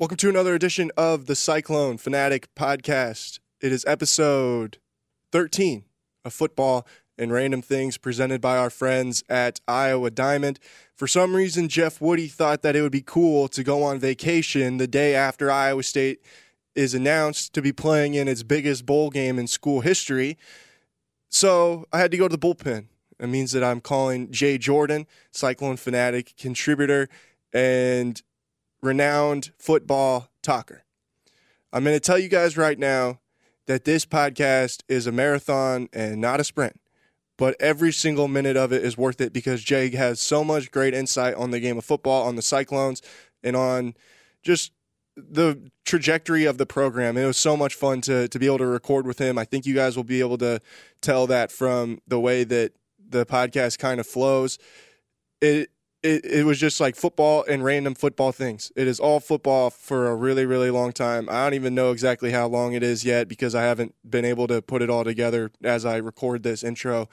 Welcome to another edition of the Cyclone Fanatic Podcast. It is episode 13 of football and random things presented by our friends at Iowa Diamond. For some reason, Jeff Woody thought that it would be cool to go on vacation the day after Iowa State is announced to be playing in its biggest bowl game in school history. So I had to go to the bullpen. It means that I'm calling Jay Jordan, Cyclone Fanatic contributor, and renowned football talker. I'm going to tell you guys right now that this podcast is a marathon and not a sprint, but every single minute of it is worth it because Jay has so much great insight on the game of football, on the Cyclones, and on just the trajectory of the program. It was so much fun to to be able to record with him. I think you guys will be able to tell that from the way that the podcast kind of flows. It it, it was just like football and random football things. It is all football for a really, really long time. I don't even know exactly how long it is yet because I haven't been able to put it all together as I record this intro.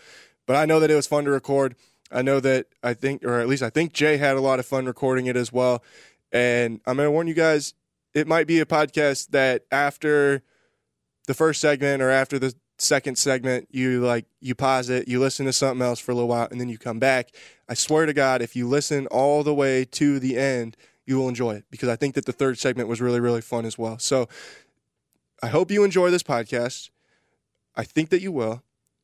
But I know that it was fun to record. I know that I think, or at least I think Jay had a lot of fun recording it as well. And I'm going to warn you guys, it might be a podcast that after the first segment or after the second segment, you like you pause it, you listen to something else for a little while, and then you come back. I swear to God, if you listen all the way to the end, you will enjoy it because I think that the third segment was really, really fun as well. So I hope you enjoy this podcast. I think that you will.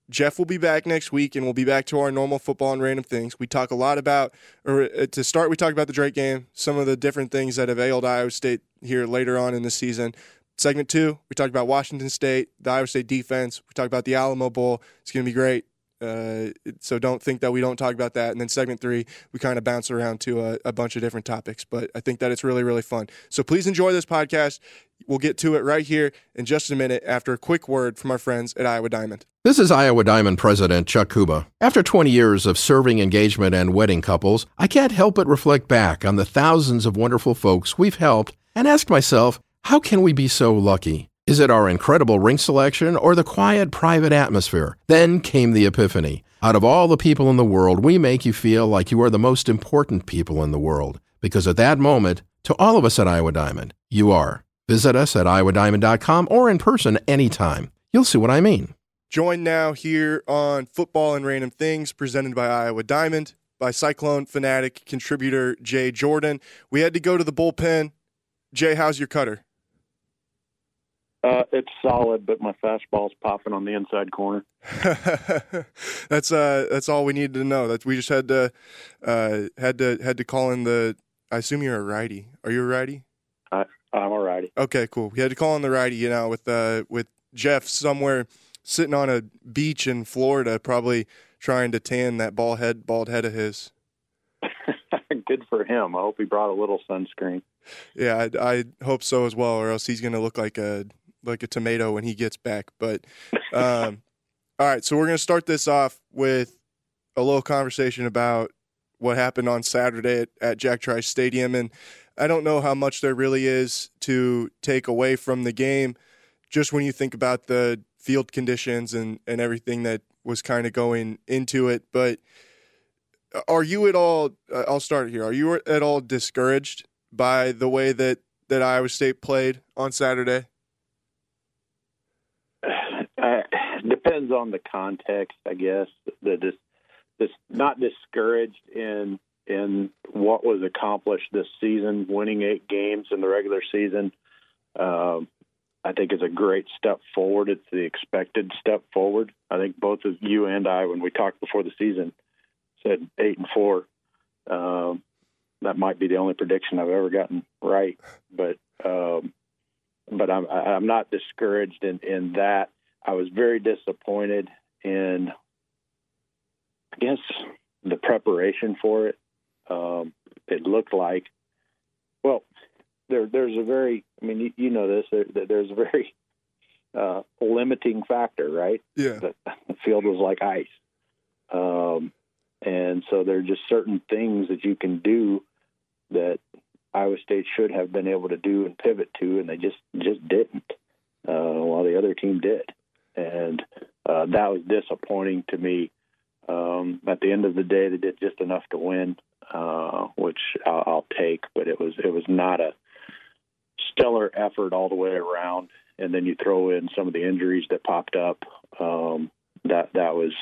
Jeff will be back next week, and we'll be back to our normal football and random things. We talk a lot about, or uh, to start, we talk about the Drake game, some of the different things that have ailed Iowa State here later on in the season. Segment two, we talked about Washington State, the Iowa State defense. We talked about the Alamo Bowl. It's going to be great. Uh, so don't think that we don't talk about that. And then segment three, we kind of bounce around to a, a, bunch of different topics. But I think that it's really, really fun. So please enjoy this podcast. We'll get to it right here in just a minute after a quick word from our friends at Iowa Diamond. This is Iowa Diamond President Chuck Kuba. After 20 years of serving engagement and wedding couples, I can't help but reflect back on the thousands of wonderful folks we've helped and ask myself, how can we be so lucky? Is it our incredible ring selection or the quiet, private atmosphere? Then came the epiphany. Out of all the people in the world, we make you feel like you are the most important people in the world. Because at that moment, to all of us at Iowa Diamond, you are. Visit us at iowadiamond.com or in person anytime. You'll see what I mean. Join now here on Football and Random Things, presented by Iowa Diamond, by Cyclone Fanatic contributor Jay Jordan. We had to go to the bullpen. Jay, how's your cutter? Uh, it's solid, but my fastball's popping on the inside corner. that's uh, that's all we needed to know. That we just had to uh, had to had to call in the. I assume you're a righty. Are you a righty? I, I'm a righty. Okay, cool. We had to call in the righty. You know, with uh, with Jeff somewhere sitting on a beach in Florida, probably trying to tan that bald head bald head of his. Good for him. I hope he brought a little sunscreen. Yeah, I, I hope so as well, or else he's going to look like a like a tomato when he gets back. But um, all right, so we're going to start this off with a little conversation about what happened on Saturday at, at Jack Trice Stadium, and I don't know how much there really is to take away from the game. Just when you think about the field conditions and, and everything that was kind of going into it, but are you at all? Uh, I'll start here. Are you at all discouraged by the way that that Iowa State played on Saturday? Depends on the context, I guess. The this not discouraged in in what was accomplished this season, winning eight games in the regular season. Um, I think is a great step forward. It's the expected step forward. I think both of you and I, when we talked before the season, said eight and four. Um, that might be the only prediction I've ever gotten right, but um, but I'm I'm not discouraged in in that. I was very disappointed in, I guess, the preparation for it. Um, it looked like, well, there, there's a very, I mean, you, you know this, there, there's a very uh, limiting factor, right? Yeah. The, the field was like ice. Um, and so there are just certain things that you can do that Iowa State should have been able to do and pivot to, and they just just didn't, uh, while the other team did and uh, that was disappointing to me. Um, at the end of the day, they did just enough to win, uh, which I'll, I'll take. But it was it was not a stellar effort all the way around, and then you throw in some of the injuries that popped up. Um, that that was,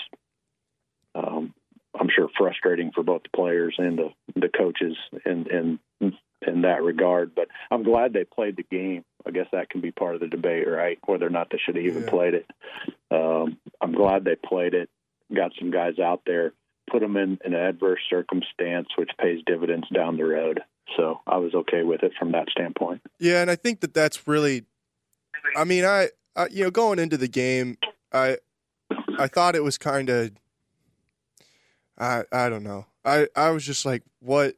um, I'm sure, frustrating for both the players and the the coaches in in in that regard. But I'm glad they played the game. I guess that can be part of the debate, right? Whether or not they should have even Yeah. played it. Um, I'm glad they played it. Got some guys out there, put them in an adverse circumstance, which pays dividends down the road. So I was okay with it from that standpoint. Yeah, and I think that that's really. I mean, I, I you know going into the game, I I thought it was kind of. I I don't know. I I was just like, what?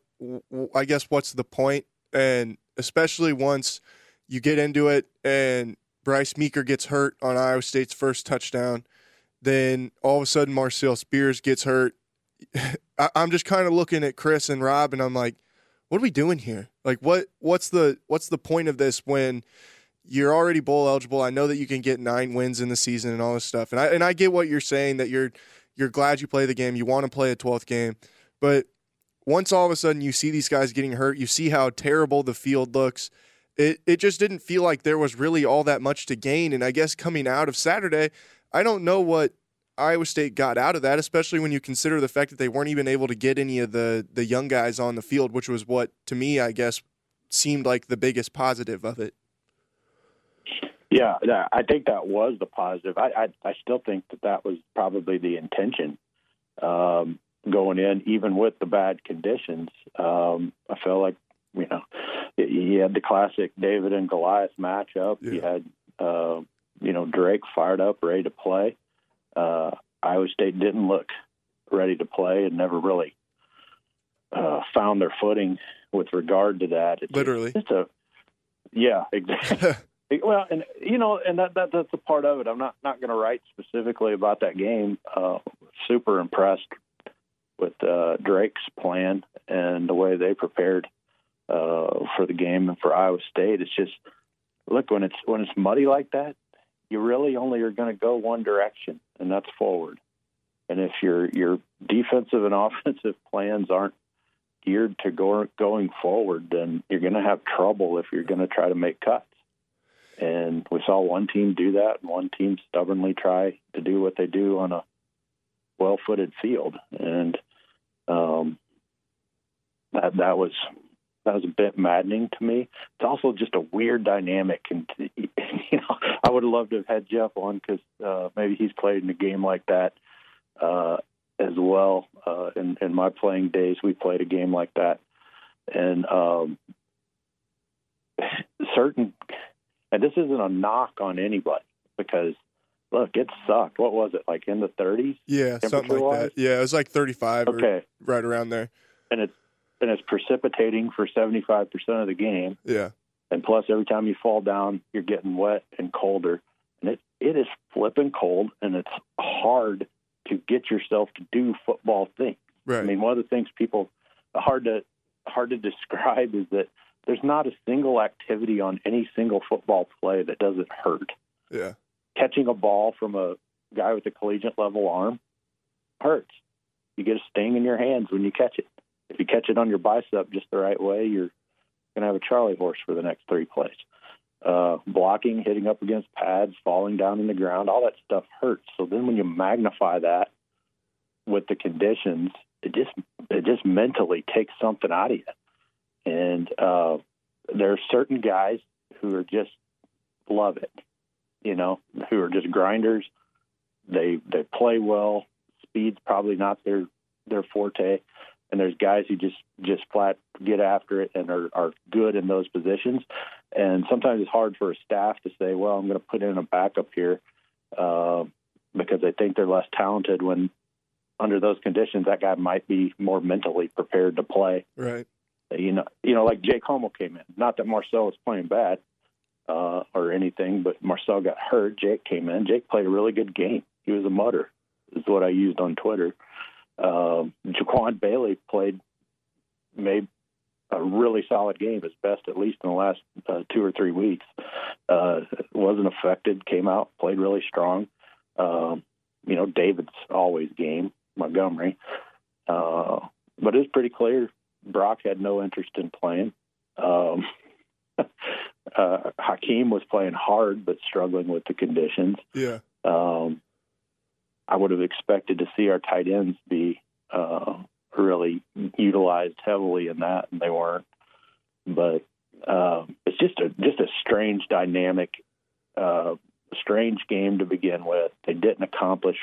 I guess what's the point? And especially once you get into it, and Bryce Meeker gets hurt on Iowa State's first touchdown, then all of a sudden Marcel Spears gets hurt. I, I'm just kind of looking at Chris and Rob, and I'm like, what are we doing here? Like, what what's the what's the point of this when you're already bowl eligible? I know that you can get nine wins in the season and all this stuff, and I and I get what you're saying that you're you're glad you play the game, you want to play a 12th game, but once all of a sudden you see these guys getting hurt, you see how terrible the field looks. It it just didn't feel like there was really all that much to gain, and I guess coming out of Saturday, I don't know what Iowa State got out of that, especially when you consider the fact that they weren't even able to get any of the the young guys on the field, which was what to me, I guess, seemed like the biggest positive of it. Yeah, I think that was the positive. I, I, I still think that that was probably the intention um, going in, even with the bad conditions. Um, I felt like you know he had the classic David and Goliath matchup. You Yeah. had uh, you know Drake fired up, ready to play. Uh, Iowa State didn't look ready to play and never really uh, found their footing with regard to that. It's Literally. it's a yeah, exactly. Well, and you know, and that, that that's a part of it. I'm not not going to write specifically about that game. Uh, super impressed with uh, Drake's plan and the way they prepared uh, for the game and for Iowa State. It's just look when it's when it's muddy like that, you really only are going to go one direction, and that's forward. And if your your defensive and offensive plans aren't geared to go, going forward, then you're going to have trouble if you're going to try to make cuts. And we saw one team do that, and one team stubbornly try to do what they do on a well-footed field, and um, that that was that was a bit maddening to me. It's also just a weird dynamic, and you know, I would have loved to have had Jeff on because uh, maybe he's played in a game like that uh, as well. Uh, in, in my playing days, we played a game like that, and um, certain. And this isn't a knock on anybody because look, it sucked. What was it like in the 30s? Yeah, something like Temperature-wise? that. Yeah, it was like 35 or Okay, right around there. and it's and it's precipitating for 75% of the game. Yeah. and plus every time you fall down you're getting wet and colder and it it is flipping cold and it's hard to get yourself to do football things Right. i mean one of the things people hard to hard to describe is that there's not a single activity on any single football play that doesn't hurt yeah. catching a ball from a guy with a collegiate level arm hurts you get a sting in your hands when you catch it if you catch it on your bicep just the right way you're going to have a Charlie horse for the next three plays. Uh, blocking, hitting up against pads, falling down in the ground, all that stuff hurts. So then when you magnify that with the conditions, it just it just mentally takes something out of you. And uh, there are certain guys who are just love it, you know, who are just grinders. They they play well. Speed's probably not their their forte and there's guys who just just flat get after it and are, are good in those positions. And sometimes it's hard for a staff to say, "Well, I'm going to put in a backup here uh, because they think they're less talented." When under those conditions, that guy might be more mentally prepared to play. Right. You know, you know, like Jake Hummel came in. Not that Marcel was playing bad uh, or anything, but Marcel got hurt. Jake came in. Jake played a really good game. He was a mutter, is what I used on Twitter. Um, Jaquan Bailey played, made a really solid game, his best at least in the last uh, two or three weeks. Uh, wasn't affected, came out, played really strong. Um, you know, David's always game, Montgomery. Uh, but it's pretty clear Brock had no interest in playing. Um, Uh, Hakeem was playing hard but struggling with the conditions. Yeah. Um, I would have expected to see our tight ends be uh, really utilized heavily in that, and they weren't. But uh, it's just a just a strange dynamic, uh, strange game to begin with. They didn't accomplish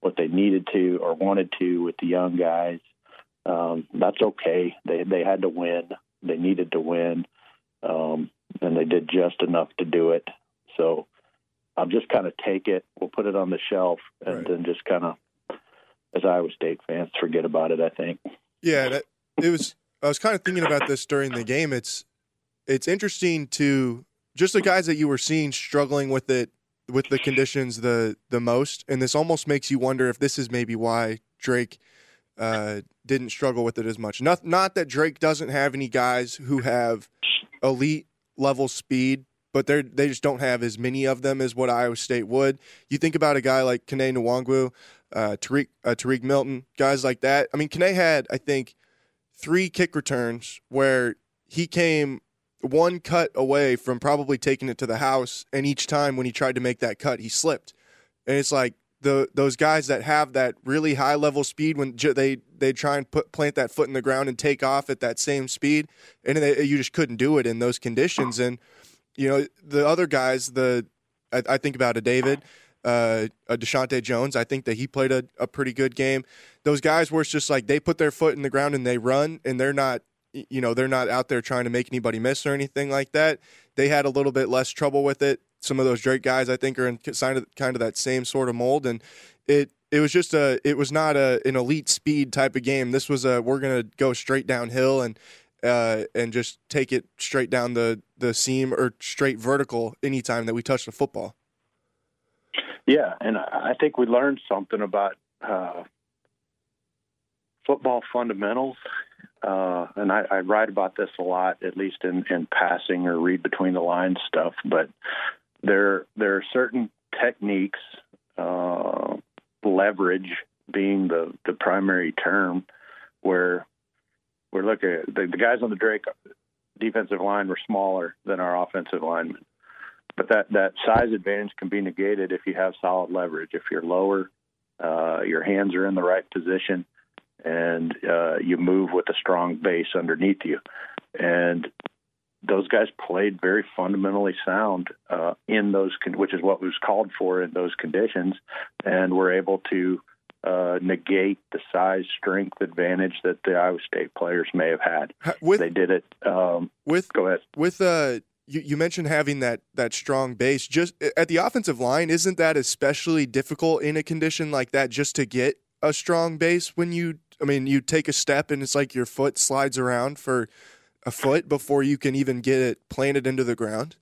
what they needed to or wanted to with the young guys. Um, that's okay. They they had to win. They needed to win, um, and they did just enough to do it. So I'll just kind of take it. We'll put it on the shelf, and Right. then just kind of, as Iowa State fans, forget about it. I think. Yeah, that, it was. I was kind of thinking about this during the game. It's it's interesting to just the guys that you were seeing struggling with it with the conditions the the most, and this almost makes you wonder if this is maybe why Drake uh, didn't struggle with it as much. Not not that Drake doesn't have any guys who have elite level speed, but they they just don't have as many of them as what Iowa State would. You think about a guy like Kene Nwangwu, uh, Tarique uh, Tarique Milton, guys like that. I mean, Kene had I think three kick returns where he came one cut away from probably taking it to the house, and each time when he tried to make that cut, he slipped. And it's like the those guys that have that really high level speed when j- they they try and put plant that foot in the ground and take off at that same speed, and they, you just couldn't do it in those conditions. And you know the other guys, the I, I think about a David, uh, a Deshaunte Jones. I think that he played a, a pretty good game. Those guys where it's just like they put their foot in the ground and they run, and they're not you know they're not out there trying to make anybody miss or anything like that. They had a little bit less trouble with it. Some of those Drake guys, I think, are in kind of kind of that same sort of mold, and it it was just a it was not a an elite speed type of game. This was a we're gonna go straight downhill and uh, and just take it straight down the the seam or straight vertical anytime that we touch the football. Yeah, and I think we learned something about uh, football fundamentals. Uh, and I, I write about this a lot, at least in, in passing or read between the lines stuff. But there there are certain techniques, uh, leverage being the, the primary term, where we're looking at the, the guys on the Drake defensive line were smaller than our offensive linemen. But that, that size advantage can be negated if you have solid leverage. If you're lower, uh, your hands are in the right position, and uh, you move with a strong base underneath you. And those guys played very fundamentally sound uh, in those, con- which is what was called for in those conditions, and were able to uh, negate the size strength advantage that the Iowa State players may have had. With they did it. Um, with go ahead. with uh you, you mentioned having that that strong base just at the offensive line isn't that especially difficult in a condition like that just to get a strong base when you i mean you take a step and it's like your foot slides around for a foot before you can even get it planted into the ground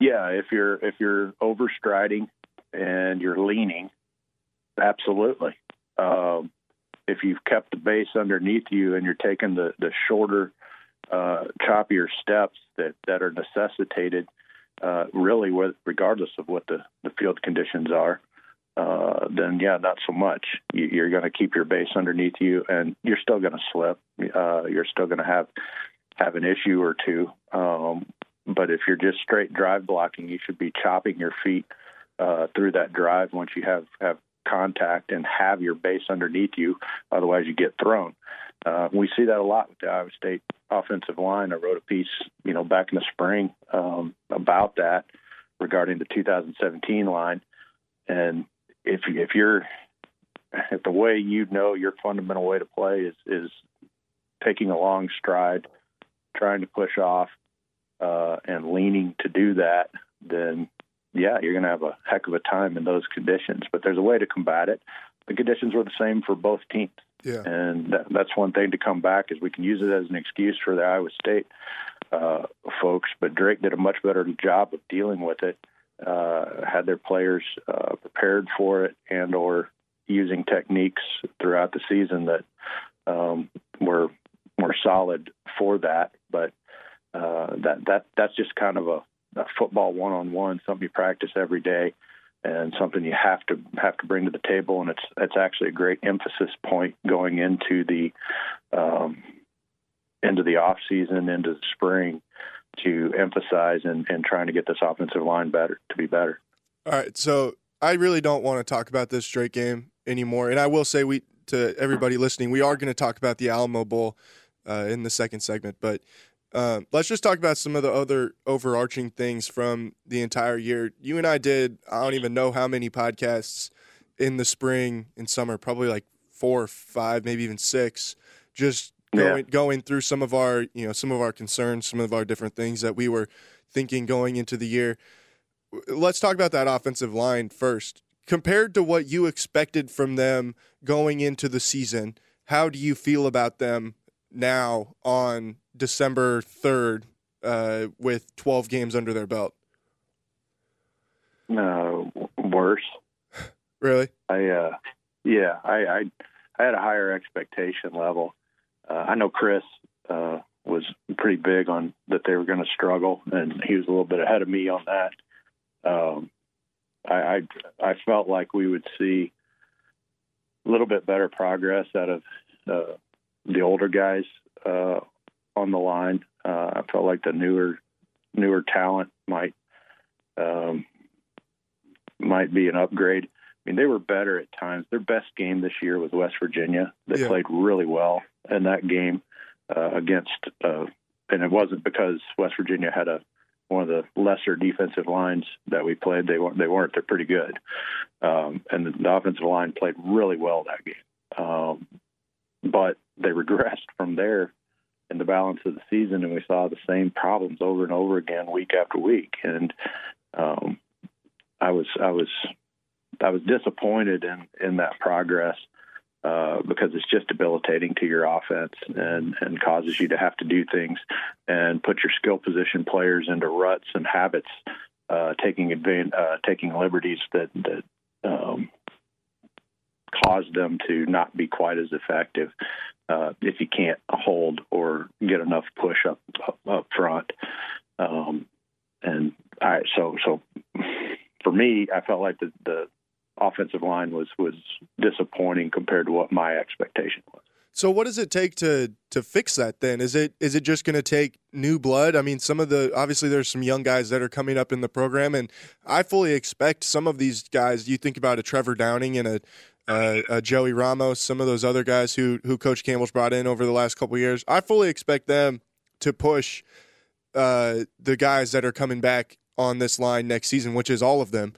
Yeah, if you're if you're overstriding and you're leaning, absolutely. Um, if you've kept the base underneath you and you're taking the the shorter, uh, choppier steps that that are necessitated, uh, really, with, regardless of what the the field conditions are, uh, then yeah, not so much. You, you're going to keep your base underneath you, and you're still going to slip. Uh, you're still going to have have an issue or two. Um, but if you're just straight drive blocking, you should be chopping your feet uh, through that drive once you have have contact and have your base underneath you. Otherwise, you get thrown. Uh, we see that a lot with the Iowa State offensive line. I wrote a piece, you know, back in the spring um, about that regarding the 2017 line. And if if you're if the way you know your fundamental way to play is is taking a long stride, trying to push off, uh, and leaning to do that, then yeah, you're going to have a heck of a time in those conditions. But there's a way to combat it. The conditions were the same for both teams, yeah and that, that's one thing to come back is we can use it as an excuse for the Iowa State uh, folks. But Drake did a much better job of dealing with it. Uh, had their players uh, prepared for it and or using techniques throughout the season that um, were more solid for that. But uh, that that that's just kind of a football one on one, something you practice every day, and something you have to have to bring to the table. And it's it's actually a great emphasis point going into the um, into the off season, into the spring. to emphasize and, and trying to get this offensive line better to be better. All right, so I really don't want to talk about this straight game anymore, and I will say we to everybody listening, we are going to talk about the Alamo Bowl uh, in the second segment, but. Uh, let's just talk about some of the other overarching things from the entire year. You and I did, I don't even know how many podcasts in the spring and summer, probably like four or five, maybe even six, just going yeah. going through some of our you know some of our concerns, some of our different things that we were thinking going into the year. Let's talk about that offensive line first. Compared to what you expected from them going into the season, how do you feel about them now on December third uh, with twelve games under their belt? No, uh, worse. really? I uh, yeah, I, I I had a higher expectation level uh, I know Chris uh, was pretty big on that they were going to struggle, and he was a little bit ahead of me on that. Um, I, I I felt like we would see a little bit better progress out of uh, the older guys uh, on the line. Uh, I felt like the newer newer talent might um, might be an upgrade. I mean, they were better at times. Their best game this year was West Virginia. They yeah. played really well in that game uh, against, uh, and it wasn't because West Virginia had a one of the lesser defensive lines that we played. They weren't. They weren't. They're pretty good, um, and the, the offensive line played really well that game. Um, but they regressed from there in the balance of the season, and we saw the same problems over and over again, week after week. And um, I was I was I was disappointed in in that progress uh, because it's just debilitating to your offense and and causes you to have to do things and put your skill position players into ruts and habits, uh, taking advantage, uh, taking liberties that that um, cause them to not be quite as effective uh, if you can't hold or get enough push up up, front. Um, and I so so for me, I felt like the the offensive line was was disappointing compared to what my expectation was. So what does it take to to fix that then? Is it is it just going to take new blood? I mean, some of the obviously there's some young guys that are coming up in the program and I fully expect some of these guys, you think about a Trevor Downing and a uh, uh, Joey Ramos, some of those other guys who who Coach Campbell's brought in over the last couple years. I fully expect them to push uh, the guys that are coming back on this line next season, which is all of them.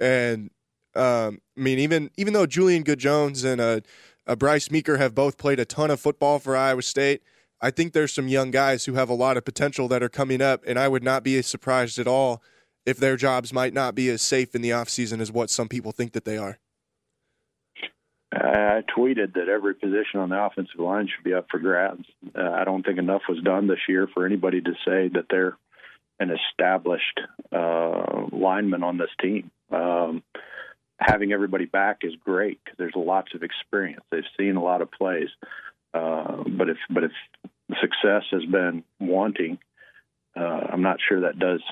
And um, I mean, even even though Julian Good Jones and uh, uh, Bryce Meeker have both played a ton of football for Iowa State, I think there's some young guys who have a lot of potential that are coming up, and I would not be surprised at all if their jobs might not be as safe in the offseason as what some people think that they are. I tweeted that every position on the offensive line should be up for grabs. Uh, I don't think enough was done this year for anybody to say that they're an established uh, lineman on this team. Um, having everybody back is great because there's lots of experience. They've seen a lot of plays. Uh, but if but if success has been wanting, uh, I'm not sure that does.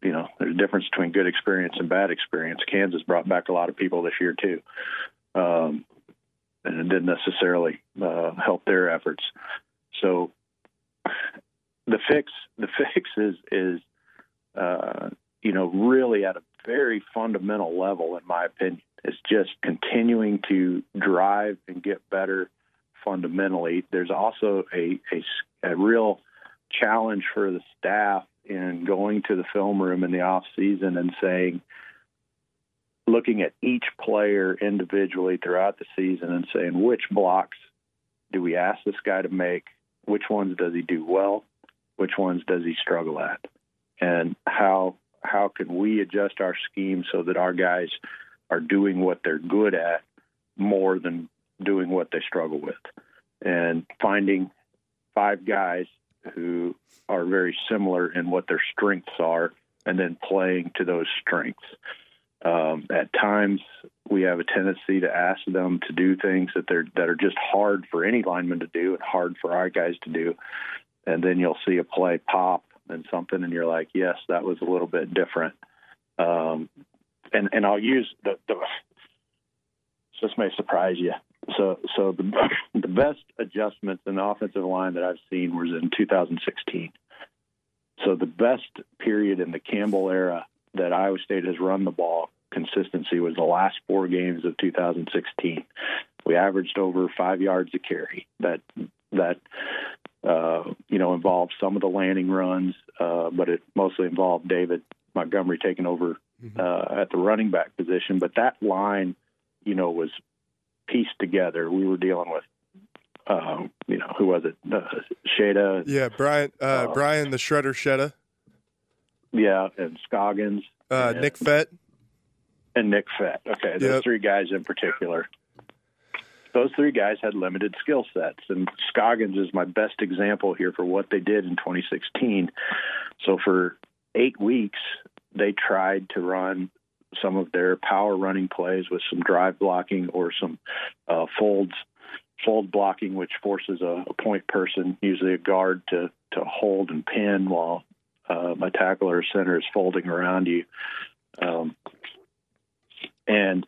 You know, there's a difference between good experience and bad experience. Kansas brought back a lot of people this year too, um, and it didn't necessarily uh, help their efforts. So the fix the fix is is uh, you know really at a very fundamental level, in my opinion. is just continuing to drive and get better fundamentally. There's also a, a, a real challenge for the staff in going to the film room in the off season and saying, looking at each player individually throughout the season and saying which blocks do we ask this guy to make, which ones does he do well, which ones does he struggle at, and how how can we adjust our scheme so that our guys are doing what they're good at more than doing what they struggle with? And finding five guys who are very similar in what their strengths are and then playing to those strengths. Um, at times, we have a tendency to ask them to do things that they're that are just hard for any lineman to do and hard for our guys to do, and then you'll see a play pop and something, and you're like, yes, that was a little bit different. Um, and and I'll use the, the this may surprise you. So so the the best adjustments in the offensive line that I've seen was in 2016. so the best period in the Campbell era that Iowa State has run the ball consistency was the last four games of 2016. We averaged over five yards a carry. That that uh, you know involved some of the landing runs, uh, but it mostly involved David Montgomery taking over mm-hmm. uh, at the running back position. But that line, you know, was pieced together. We were dealing with um, you know, who was it? Uh, Sheda. Yeah, Brian. Uh, uh, Brian the Shredder Sheda. Yeah, and Scoggins. Uh, and, Nick Fett. And Nick Fett. Okay, those yep. three guys in particular. Those three guys had limited skill sets, and Scoggins is my best example here for what they did in 2016. So for eight weeks, they tried to run some of their power running plays with some drive blocking or some uh, folds fold blocking, which forces a, a, point person, usually a guard, to to hold and pin while uh, a tackle or a center is folding around you. Um, and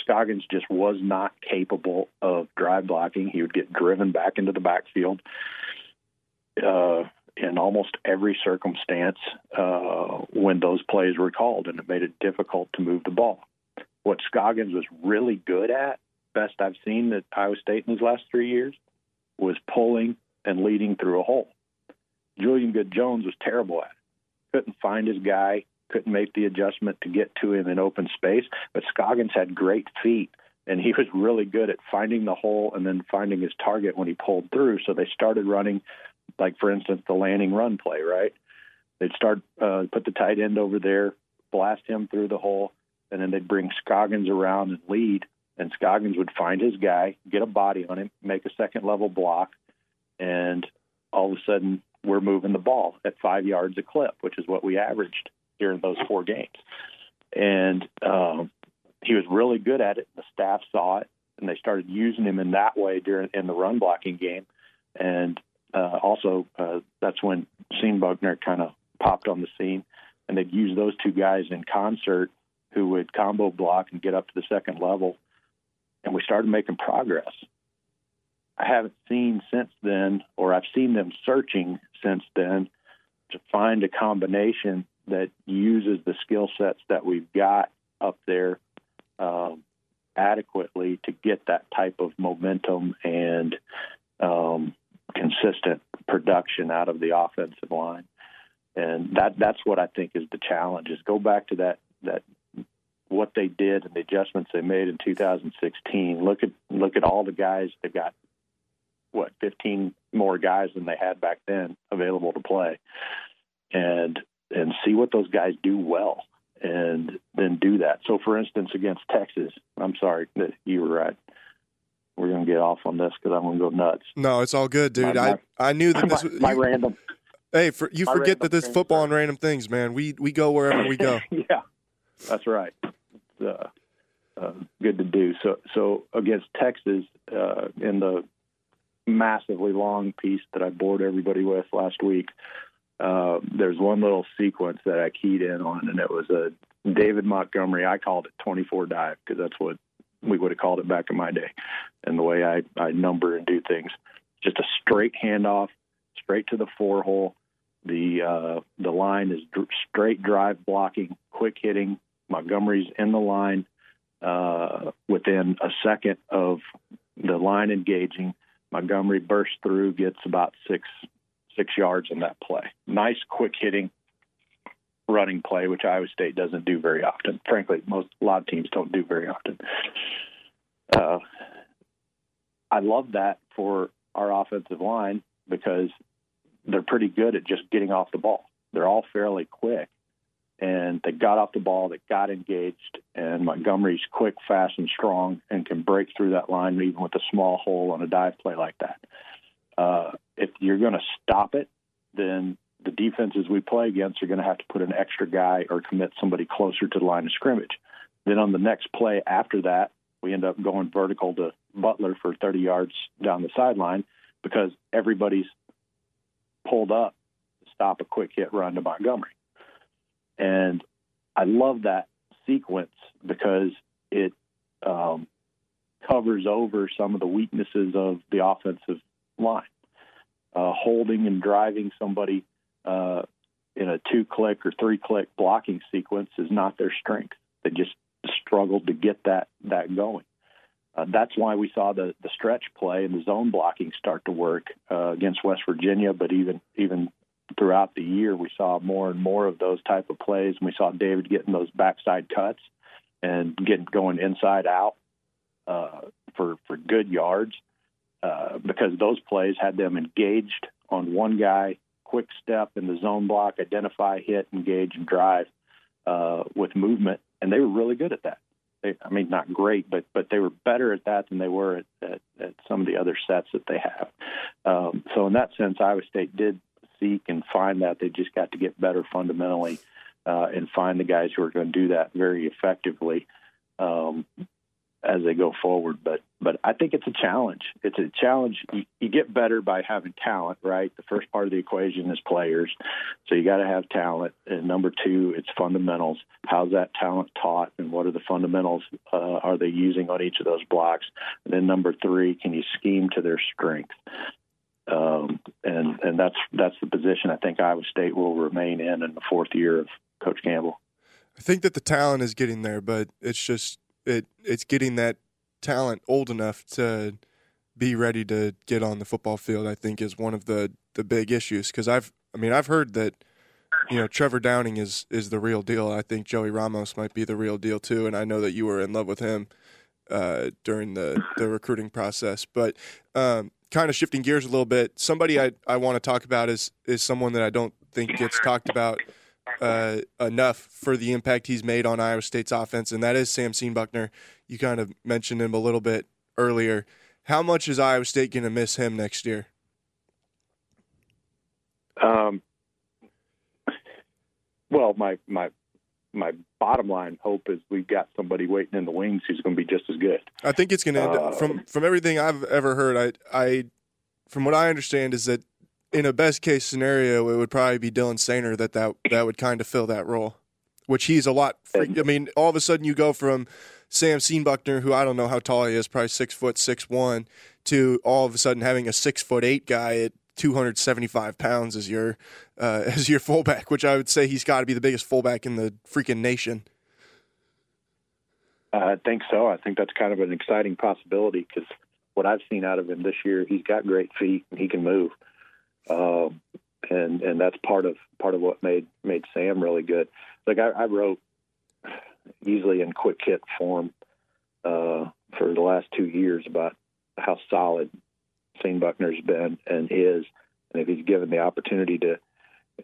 Scoggins just was not capable of drive blocking. He would get driven back into the backfield uh, in almost every circumstance uh, when those plays were called, and it made it difficult to move the ball. What Scoggins was really good at best I've seen at Iowa State in his last three years was pulling and leading through a hole. Julian Good Jones was terrible at it. Couldn't find his guy, couldn't make the adjustment to get to him in open space. But Scoggins had great feet, and he was really good at finding the hole and then finding his target when he pulled through. So they started running, like for instance, the landing run play. Right? They'd start uh, put the tight end over there, blast him through the hole, and then they'd bring Scoggins around and lead and Scoggins would find his guy, get a body on him, make a second level block, and all of a sudden we're moving the ball at five yards a clip, which is what we averaged during those four games. And um, he was really good at it. The staff saw it, and they started using him in that way during in the run blocking game. And uh, also, uh, that's when Seonbuchner kind of popped on the scene, and they'd use those two guys in concert, who would combo block and get up to the second level and we started making progress. I haven't seen since then, or I've seen them searching since then to find a combination that uses the skill sets that we've got up there um, adequately to get that type of momentum and um, consistent production out of the offensive line. And that that's what I think is the challenge is go back to that that what they did and the adjustments they made in 2016. Look at look at all the guys that got what 15 more guys than they had back then available to play, and and see what those guys do well, and then do that. So, for instance, against Texas, I'm sorry that you were right. We're gonna get off on this because I'm gonna go nuts. No, it's all good, dude. My, I I knew that this was my you, random. Hey, for, you forget that this football and random things, man. We we go wherever we go. yeah, that's right uh, uh, good to do. So, so against Texas uh, in the massively long piece that I bored everybody with last week, uh, there's one little sequence that I keyed in on, and it was a David Montgomery. I called it 24 dive because that's what we would have called it back in my day, and the way I, I number and do things. Just a straight handoff, straight to the four hole. The uh, the line is dr- straight drive blocking, quick hitting, Montgomery's in the line uh, within a second of the line engaging. Montgomery bursts through, gets about six six yards in that play. Nice, quick hitting running play, which Iowa State doesn't do very often. Frankly, most a lot of teams don't do very often. Uh, I love that for our offensive line because they're pretty good at just getting off the ball. They're all fairly quick, and they got off the ball, they got engaged, and Montgomery's quick, fast, and strong, and can break through that line even with a small hole on a dive play like that. Uh, if you're going to stop it, then the defenses we play against are going to have to put an extra guy or commit somebody closer to the line of scrimmage. Then on the next play after that, we end up going vertical to Butler for 30 yards down the sideline because everybody's pulled up to stop a quick hit run to Montgomery. And I love that sequence because it um, covers over some of the weaknesses of the offensive line. Uh, holding and driving somebody uh, in a two click or three click blocking sequence is not their strength. They just struggled to get that that going. Uh, that's why we saw the the stretch play and the zone blocking start to work uh, against West Virginia, but even even throughout the year, we saw more and more of those type of plays, and we saw David getting those backside cuts and getting going inside out uh, for for good yards uh, because those plays had them engaged on one guy, quick step in the zone block, identify, hit, engage, and drive uh, with movement, and they were really good at that. They, I mean, not great, but but they were better at that than they were at, at, at some of the other sets that they have. Um, so in that sense, Iowa State did seek and find that. They just got to get better fundamentally uh, and find the guys who are going to do that very effectively um, as they go forward. But but I think it's a challenge. It's a challenge. You, you get better by having talent, right? The first part of the equation is players, so you got to have talent. And number two, it's fundamentals. How's that talent taught, and what are the fundamentals uh, are they using on each of those blocks? And then number three, can you scheme to their strength? Um, and and that's that's the position I think Iowa State will remain in in the fourth year of Coach Campbell. I think that the talent is getting there, but it's just it it's getting that talent old enough to be ready to get on the football field. I think is one of the the big issues because I've I mean I've heard that you know Trevor Downing is is the real deal. I think Joey Ramos might be the real deal too, and I know that you were in love with him uh, during the the recruiting process, but. Um, kind of shifting gears a little bit, somebody I, I want to talk about is is someone that I don't think gets talked about uh, enough for the impact he's made on Iowa State's offense, and that is Sam Seonbuchner. You kind of mentioned him a little bit earlier. How much is Iowa State going to miss him next year? Um, well, my my my bottom line hope is we've got somebody waiting in the wings who's going to be just as good. I think it's going to end uh, from from everything I've ever heard. I I from what I understand is that in a best case scenario, it would probably be Dylan Soehner that that that would kind of fill that role, which he's a lot. I mean, all of a sudden you go from Sam Seonbuchner, who I don't know how tall he is, probably six foot six one, to all of a sudden having a six foot eight guy at 275 pounds as your uh, as your fullback, which I would say he's got to be the biggest fullback in the freaking nation. I think so. I think that's kind of an exciting possibility because what I've seen out of him this year, he's got great feet and he can move, um, and and that's part of part of what made made Sam really good. Like I, I wrote easily in quick hit form uh, for the last two years about how solid Seonbuchner's been and is, and if he's given the opportunity to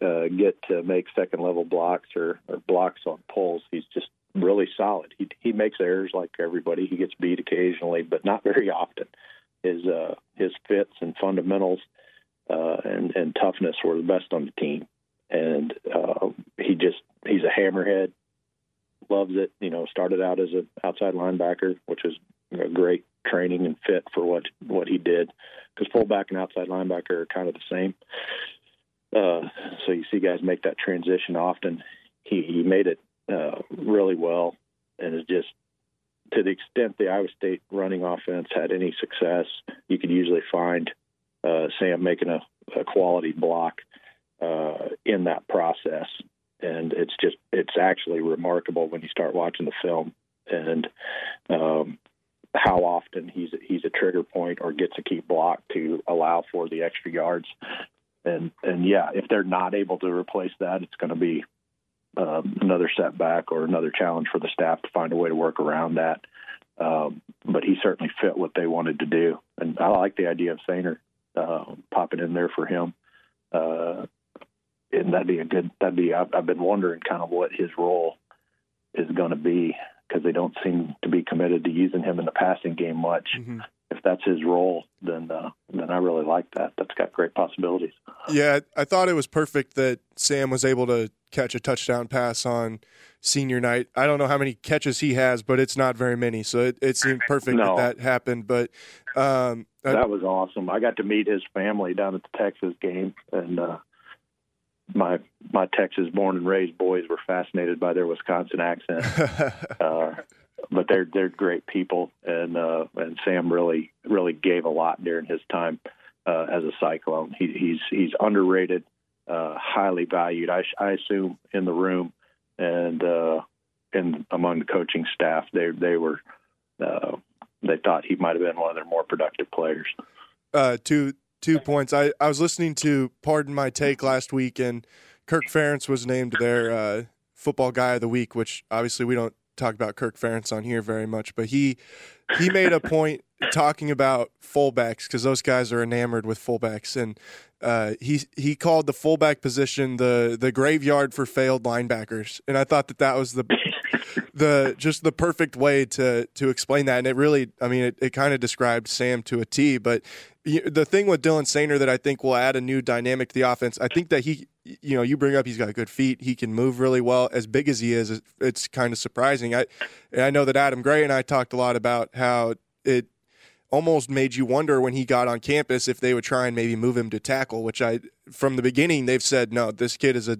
uh, get to make second level blocks or, or blocks on pulls, he's just really solid. He he makes errors like everybody. He gets beat occasionally, but not very often. His uh, his fits and fundamentals uh, and and toughness were the best on the team, and uh, he just he's a hammerhead. Loves it. You know, started out as an outside linebacker, which was a great training and fit for what what he did because fullback and outside linebacker are kind of the same. Uh, so you see guys make that transition often. He, he made it uh, really well, and is just to the extent the Iowa State running offense had any success, you could usually find uh, Sam making a, a quality block uh, in that process, and it's just it's actually remarkable when you start watching the film and um, how often he's he's a trigger point or gets a key block to allow for the extra yards. And and yeah, if they're not able to replace that, it's going to be um, another setback or another challenge for the staff to find a way to work around that. Um, but he certainly fit what they wanted to do, and I like the idea of Soehner uh, popping in there for him. Uh, and that'd be a good. That'd be. I've, I've been wondering kind of what his role is going to be because they don't seem to be committed to using him in the passing game much. Mm-hmm. If that's his role, then uh, then I really like that. That's got great possibilities. Yeah, I thought it was perfect that Sam was able to catch a touchdown pass on senior night. I don't know how many catches he has, but it's not very many. So it, it seemed perfect no. that that happened. But um, that was awesome. I got to meet his family down at the Texas game, and uh, my my Texas born and raised boys were fascinated by their Wisconsin accent. uh, but they're they're great people, and uh, and Sam really really gave a lot during his time uh, as a Cyclone. He, he's he's underrated uh, highly valued. I, I assume in the room and uh, and among the coaching staff, they they were uh, they thought he might have been one of their more productive players. Uh, two two points. I, I was listening to Pardon My Take last week, and Kirk Ferentz was named their uh, football guy of the week, which obviously we don't talk about Kirk Ferentz on here very much, but he he made a point talking about fullbacks because those guys are enamored with fullbacks, and uh, he he called the fullback position the the graveyard for failed linebackers, and I thought that that was the the just the perfect way to to explain that, and it really, I mean, it, it kind of described Sam to a T. But the thing with Dylan Soehner that I think will add a new dynamic to the offense, I think that he, you know, you bring up he's got good feet, he can move really well. As big as he is, it's kind of surprising. I I know that Adam Gray and I talked a lot about how it almost made you wonder when he got on campus if they would try and maybe move him to tackle, which I from the beginning they've said no, this kid is a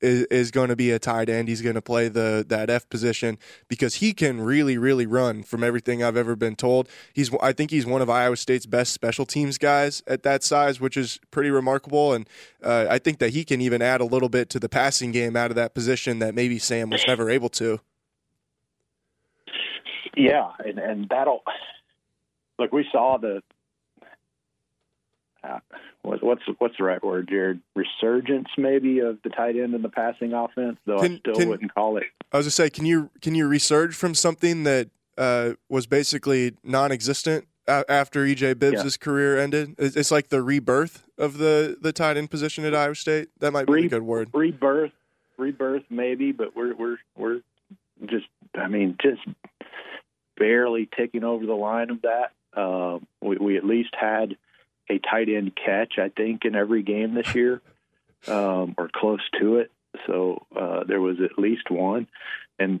is, is going to be a tight end. He's going to play the that F position because he can really really run from everything I've ever been told. He's I think he's one of Iowa State's best special teams guys at that size, which is pretty remarkable. And uh, I think that he can even add a little bit to the passing game out of that position that maybe Sam was never able to. Yeah, and and that'll look. We saw the uh, what's what's the right word, Jared? Resurgence, maybe, of the tight end in the passing offense. Though can, I still can, wouldn't call it. I was gonna say, can you can you resurge from something that uh, was basically non-existent after EJ Bibbs' yeah. career ended? It's like the rebirth of the the tight end position at Iowa State. That might be Re- a good word. Rebirth, rebirth, maybe, but we're we're we're just, I mean, just barely ticking over the line of that. Uh, we, we at least had a tight end catch, I think, in every game this year, um, or close to it. So uh, there was at least one. And,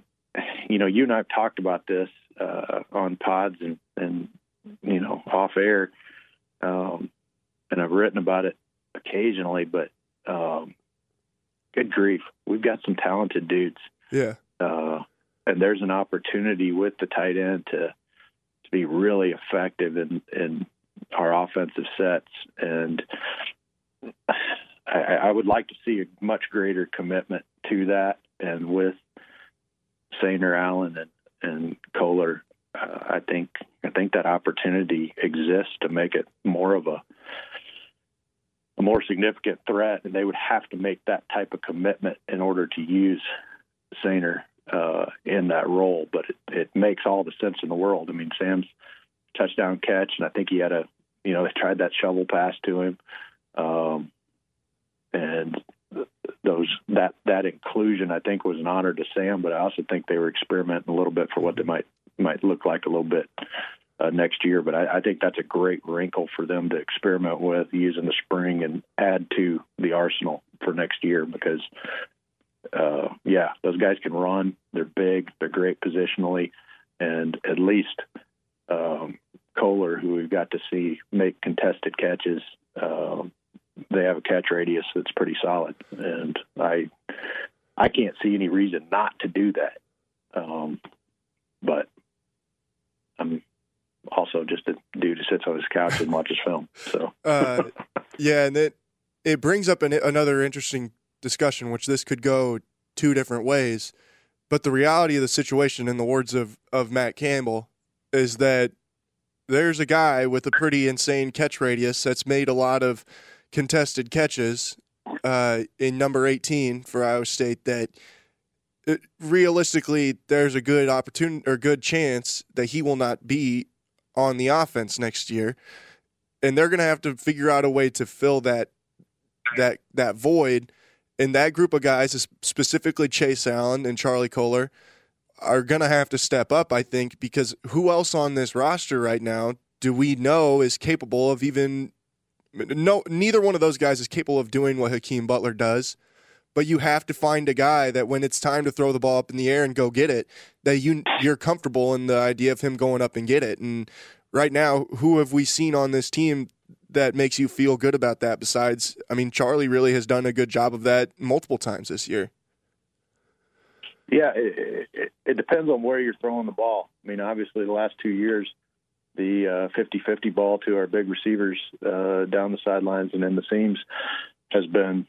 you know, you and I have talked about this uh, on pods and, and, you know, off air. Um, and I've written about it occasionally, but um, good grief, we've got some talented dudes. Yeah. Uh, and there's an opportunity with the tight end to to be really effective in in our offensive sets, and I, I would like to see a much greater commitment to that. And with Soehner, Allen, and and Kolar, uh, I think I think that opportunity exists to make it more of a a more significant threat, and they would have to make that type of commitment in order to use Soehner uh, in that role. But it, it makes all the sense in the world. I mean, Sam's touchdown catch, and I think he had a you know, they tried that shovel pass to him, um, and those that that inclusion I think was an honor to Sam, but I also think they were experimenting a little bit for what they might might look like a little bit uh, next year. But I, I think that's a great wrinkle for them to experiment with using the spring and add to the arsenal for next year because. Uh, yeah, those guys can run. They're big. They're great positionally, and at least um, Kolar, who we've got to see make contested catches, uh, they have a catch radius that's pretty solid, and I I can't see any reason not to do that. Um, but I'm also just a dude who sits on his couch and watches film. So uh, yeah, and it it brings up an, another interesting discussion, which this could go two different ways. But the reality of the situation, in the words of of Matt Campbell, is that there's a guy with a pretty insane catch radius that's made a lot of contested catches uh, in number 18 for Iowa State that it, uh, realistically there's a good opportunity or good chance that he will not be on the offense next year. And they're going to have to figure out a way to fill that that that void. And that group of guys is specifically Chase Allen and Charlie Kolar are going to have to step up, I think, because who else on this roster right now do we know is capable of even no neither one of those guys is capable of doing what Hakeem Butler does. But you have to find a guy that when it's time to throw the ball up in the air and go get it, that you you're comfortable in the idea of him going up and get it. And right now, who have we seen on this team that makes you feel good about that besides I mean Charlie really has done a good job of that multiple times this year. Yeah, it, it, it depends on where you're throwing the ball. I mean, obviously, the last two years, the uh, 50-50 ball to our big receivers uh, down the sidelines and in the seams has been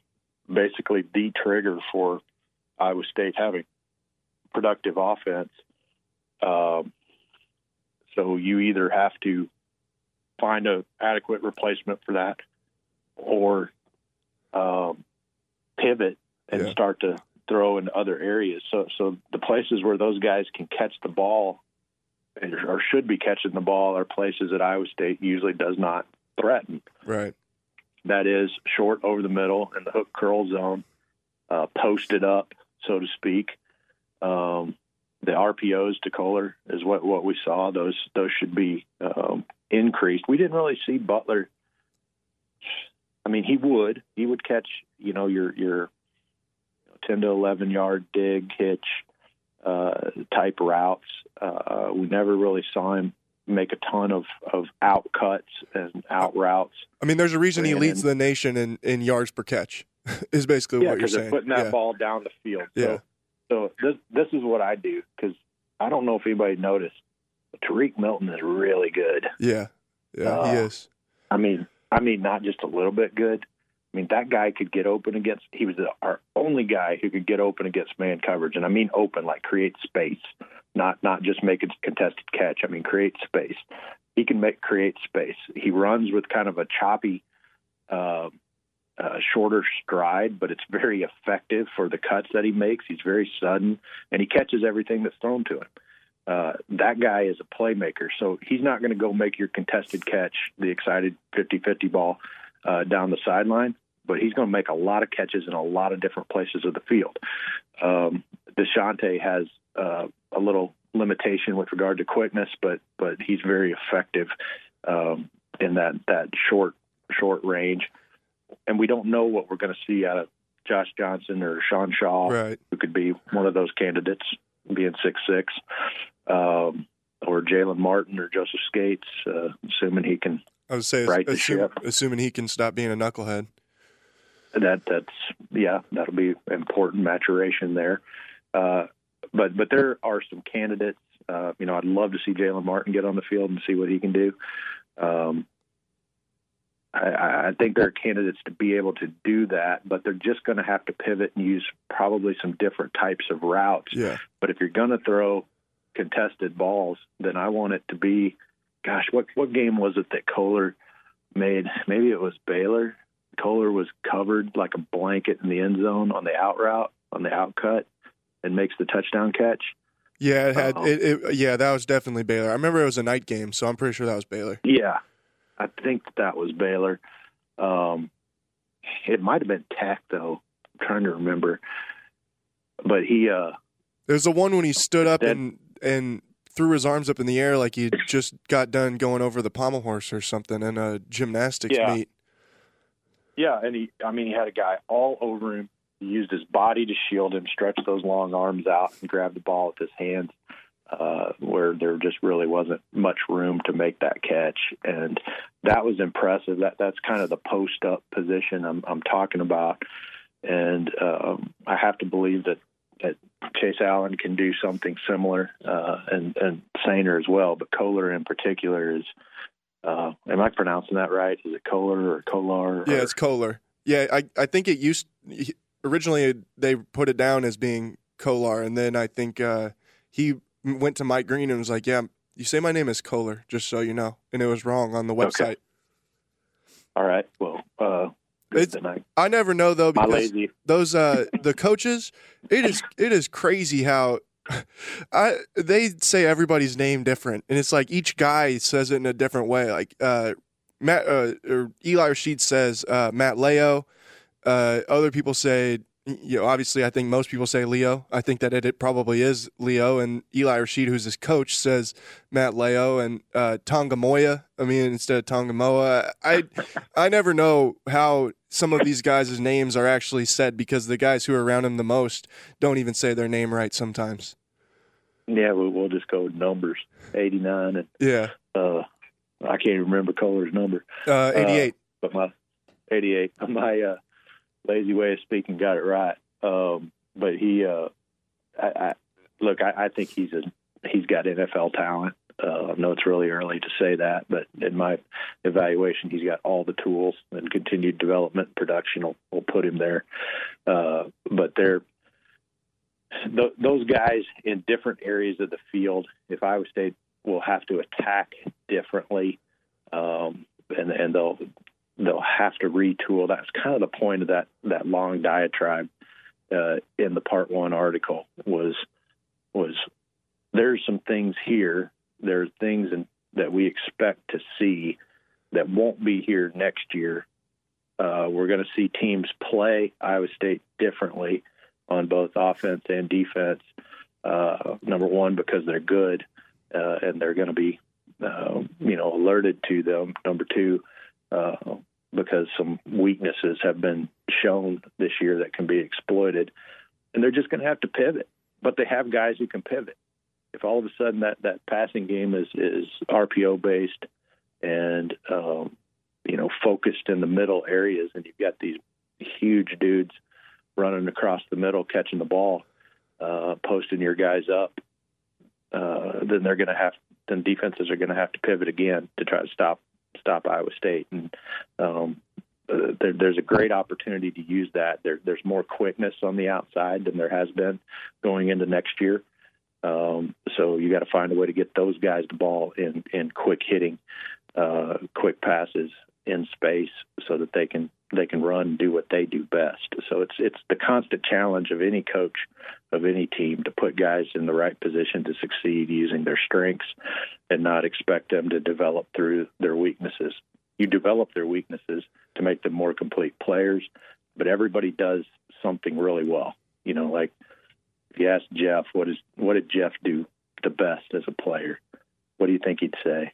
basically the trigger for Iowa State having productive offense. Um, so you either have to find a adequate replacement for that, or um, pivot and Yeah. start to throw in other areas. So, so the places where those guys can catch the ball and- or should be catching the ball are places that Iowa State usually does not threaten. Right. That is short over the middle in the hook curl zone, uh, posted up, so to speak. Um, the RPOs to Kohler is what, what we saw. Those those should be um, increased. We didn't really see Butler. I mean, he would he would catch you know your your ten to eleven yard dig hitch uh, type routes. Uh, we never really saw him make a ton of of out cuts and out routes. I mean, there's a reason he leads the nation in, in yards per catch. is basically Yeah, what you're because they're saying. putting that yeah. ball down the field. Yeah. So, so this this is what I do because I don't know if anybody noticed. but Tarique Milton is really good. yeah. Yeah. he Uh, is. I mean, I mean, not just a little bit good. I mean, that guy could get open against. He was the, our only guy who could get open against man coverage, and I mean open, like create space, not not just make a contested catch. I mean, create space. He can make create space. He runs with kind of a choppy, uh, uh, shorter stride, but it's very effective for the cuts that he makes. He's very sudden, and he catches everything that's thrown to him uh, that guy is a playmaker. So he's not going to go make your contested catch, the excited 50 50 ball uh, down the sideline, but he's going to make a lot of catches in a lot of different places of the field. Um, Deshaunte has uh, a little limitation with regard to quickness, but but he's very effective um, in that that short short range. And we don't know what we're going to see out of Josh Johnson or Sean Shaw Right. who could be one of those candidates, being six six, um, or Jalen Martin or Joseph Scates, uh, assuming he can. I would say, assume, assuming he can stop being a knucklehead. That that's yeah, that'll be important maturation there. Uh, but but there are some candidates. Uh, you know, I'd love to see Jalen Martin get on the field and see what he can do. Um, I, I think there are candidates to be able to do that, but they're just going to have to pivot and use probably some different types of routes. Yeah. But if you're going to throw contested balls, then I want it to be, gosh, what what game was it that Kohler made? Maybe it was Baylor. Kohler was covered like a blanket in the end zone on the out route, on the out cut, and makes the touchdown catch. Yeah, it had it, it. Yeah, that was definitely Baylor. I remember it was a night game, so I'm pretty sure that was Baylor. Yeah, I think that was Baylor. Um, it might have been Tech though. I'm trying to remember, but he uh, There's the one when he stood up That- and and threw his arms up in the air like he just got done going over the pommel horse or something in a gymnastics Yeah. meet. Yeah, and he, I mean, he had a guy all over him. He used his body to shield him, stretched those long arms out, and grabbed the ball with his hands, uh, where there just really wasn't much room to make that catch. And that was impressive. That that's kind of the post up position I'm, I'm talking about. And um, I have to believe that that Chase Allen can do something similar, uh, and and Soehner as well. But Kohler in particular is. Uh, am I pronouncing that right? Is it Kohler or Kolar? Yeah, it's Kohler. Yeah, I I think it used originally they put it down as being Kolar, and then I think uh, he went to Mike Green and was like, "Yeah, you say my name is Kohler, just so you know," and it was wrong on the Okay. website. All right. Well, uh, I, I never know though because those uh the coaches it is it is crazy how I they say everybody's name different and it's like each guy says it in a different way like uh Matt uh, or Eli Rashid says uh Matt Leo uh other people say you know obviously I think most people say Leo I think that it, it probably is Leo and Eli Rashid who's his coach says Matt Leo and uh Tonga Moya I mean instead of Tonga Moa I I never know how some of these guys' names are actually said because the guys who are around him the most don't even say their name right sometimes. Yeah, we'll, we'll just go with numbers. 89, and Yeah. uh, I can't even remember Kohler's number, Uh, 88. but my 88. My uh, lazy way of speaking got it right. Um, but he, uh, I, I, look, I, I think he's a he's got NFL talent. Uh, I know it's really early to say that, but in my evaluation, he's got all the tools and continued development, production will, will put him there. Uh, but they're th- those guys in different areas of the field. If Iowa State will have to attack differently, um, and and they'll they'll have to retool. That's kind of the point of that that long diatribe uh, in the part one article was was there's some things here. There's things in, that we expect to see that won't be here next year. Uh, we're going to see teams play Iowa State differently on both offense and defense. Uh, number one, because they're good uh, and they're going to be, uh, you know, alerted to them. Number two, uh, because some weaknesses have been shown this year that can be exploited, and they're just going to have to pivot. But they have guys who can pivot. If all of a sudden that that passing game is is RPO based and um, you know focused in the middle areas, and you've got these huge dudes running across the middle, catching the ball, uh, posting your guys up, uh, then they're going to have then defenses are going to have to pivot again to try to stop stop Iowa State. And um, uh, there, there's a great opportunity to use that. There, there's more quickness on the outside than there has been going into next year. Um, so you got to find a way to get those guys the ball in in quick hitting, uh, quick passes in space, so that they can they can run and do what they do best. So it's it's the constant challenge of any coach of any team to put guys in the right position to succeed using their strengths and not expect them to develop through their weaknesses. You develop their weaknesses to make them more complete players, but everybody does something really well. You know, like if you ask Jeff, what is what did Jeff do the best as a player? What do you think he'd say?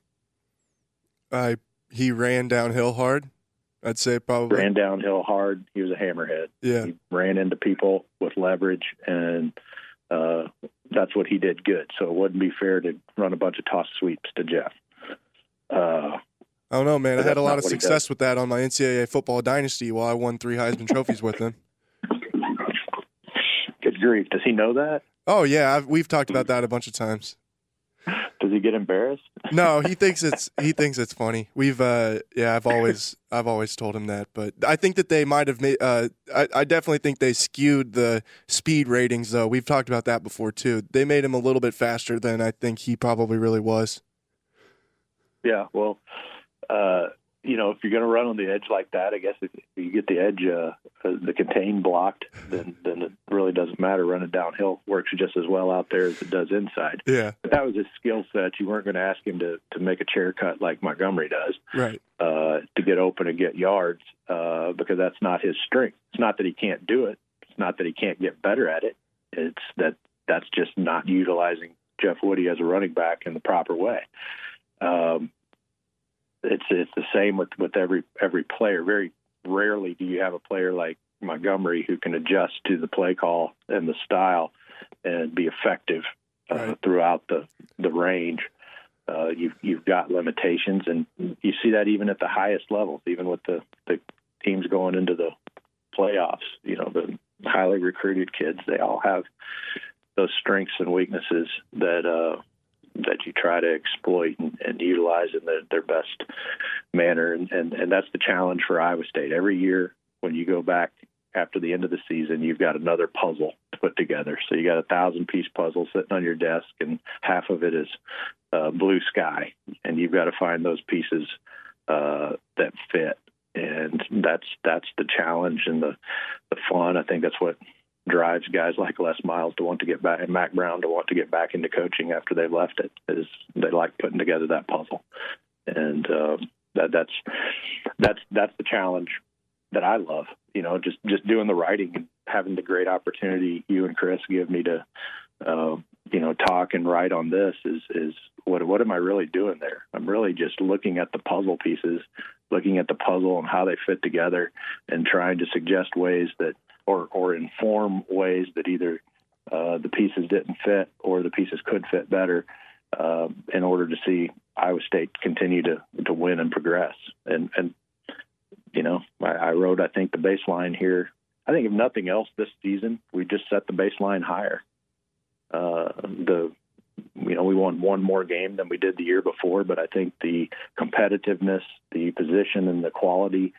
I he ran downhill hard. I'd say probably ran downhill hard. He was a hammerhead. Yeah, he ran into people with leverage, and uh, that's what he did good. So it wouldn't be fair to run a bunch of toss sweeps to Jeff. Uh, I don't know, man. I had a lot of success with that on my NCAA football dynasty while I won three Heisman trophies with him. Good grief! Does he know that? Oh yeah, I've, we've talked about that a bunch of times. Does he get embarrassed? no, he thinks it's he thinks it's funny. We've uh yeah, I've always I've always told him that, but I think that they might have made uh I, I definitely think they skewed the speed ratings though. We've talked about that before too. They made him a little bit faster than I think he probably really was. Yeah, well, uh you know, if you're going to run on the edge like that, I guess if you get the edge, uh, uh, the contain blocked, then then it really doesn't matter. Running downhill works just as well out there as it does inside. Yeah, but that was his skill set. You weren't going to ask him to to make a chair cut like Montgomery does, right? Uh, to get open and get yards, uh, because that's not his strength. It's not that he can't do it. It's not that he can't get better at it. It's that that's just not utilizing Jeff Woody as a running back in the proper way. Um, it's it's the same with with every every player. Very rarely do you have a player like Montgomery who can adjust to the play call and the style and be effective uh, right. throughout the the range. Uh, you've you've got limitations, and you see that even at the highest levels, even with the the teams going into the playoffs. You know, the highly recruited kids, they all have those strengths and weaknesses that uh, that you try to exploit and, and utilize in the, their best manner. And, and, and that's the challenge for Iowa State. Every year, when you go back after the end of the season, you've got another puzzle to put together. So you got a thousand piece puzzle sitting on your desk, and half of it is uh, blue sky, and you've got to find those pieces uh, that fit. And that's that's the challenge and the the fun. I think that's what drives guys like Les Miles to want to get back and Mack Brown to want to get back into coaching after they've left it is they like putting together that puzzle, and uh, that that's that's that's the challenge that I love. You know, just just doing the writing and having the great opportunity you and Chris give me to, uh, you know, talk and write on this is is what what am I really doing there? I'm really just looking at the puzzle pieces, looking at the puzzle and how they fit together, and trying to suggest ways that or or inform ways that either uh, the pieces didn't fit or the pieces could fit better uh, in order to see Iowa State continue to to win and progress. And and you know, I, I wrote I think the baseline here. I think if nothing else this season, we just set the baseline higher. Uh, the you know, we won one more game than we did the year before, but I think the competitiveness, the position, and the quality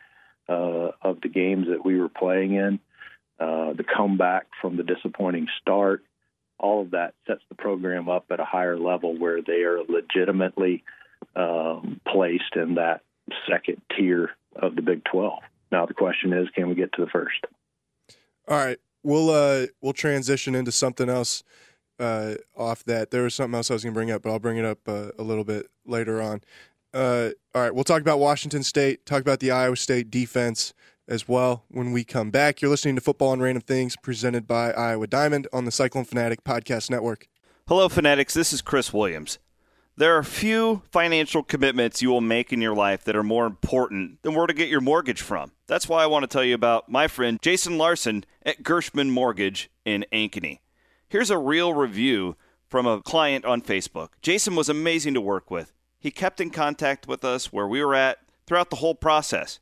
uh, of the games that we were playing in, uh, the comeback from the disappointing start, all of that sets the program up at a higher level where they are legitimately um, placed in that second tier of the Big 12. Now the question is, can we get to the first? All right, we'll uh, we'll transition into something else uh, off that. There was something else I was going to bring up, but I'll bring it up uh, a little bit later on. Uh, all right, we'll talk about Washington State, talk about the Iowa State defense as well when we come back. You're listening to Football and Random Things presented by Iowa Diamond on the Cyclone Fanatic Podcast Network. Hello, Fanatics. This is Chris Williams. There are few financial commitments you will make in your life that are more important than where to get your mortgage from. That's why I want to tell you about my friend Jason Larson at Gershman Mortgage in Ankeny. Here's a real review from a client on Facebook. Jason was amazing to work with. He kept in contact with us where we were at throughout the whole process.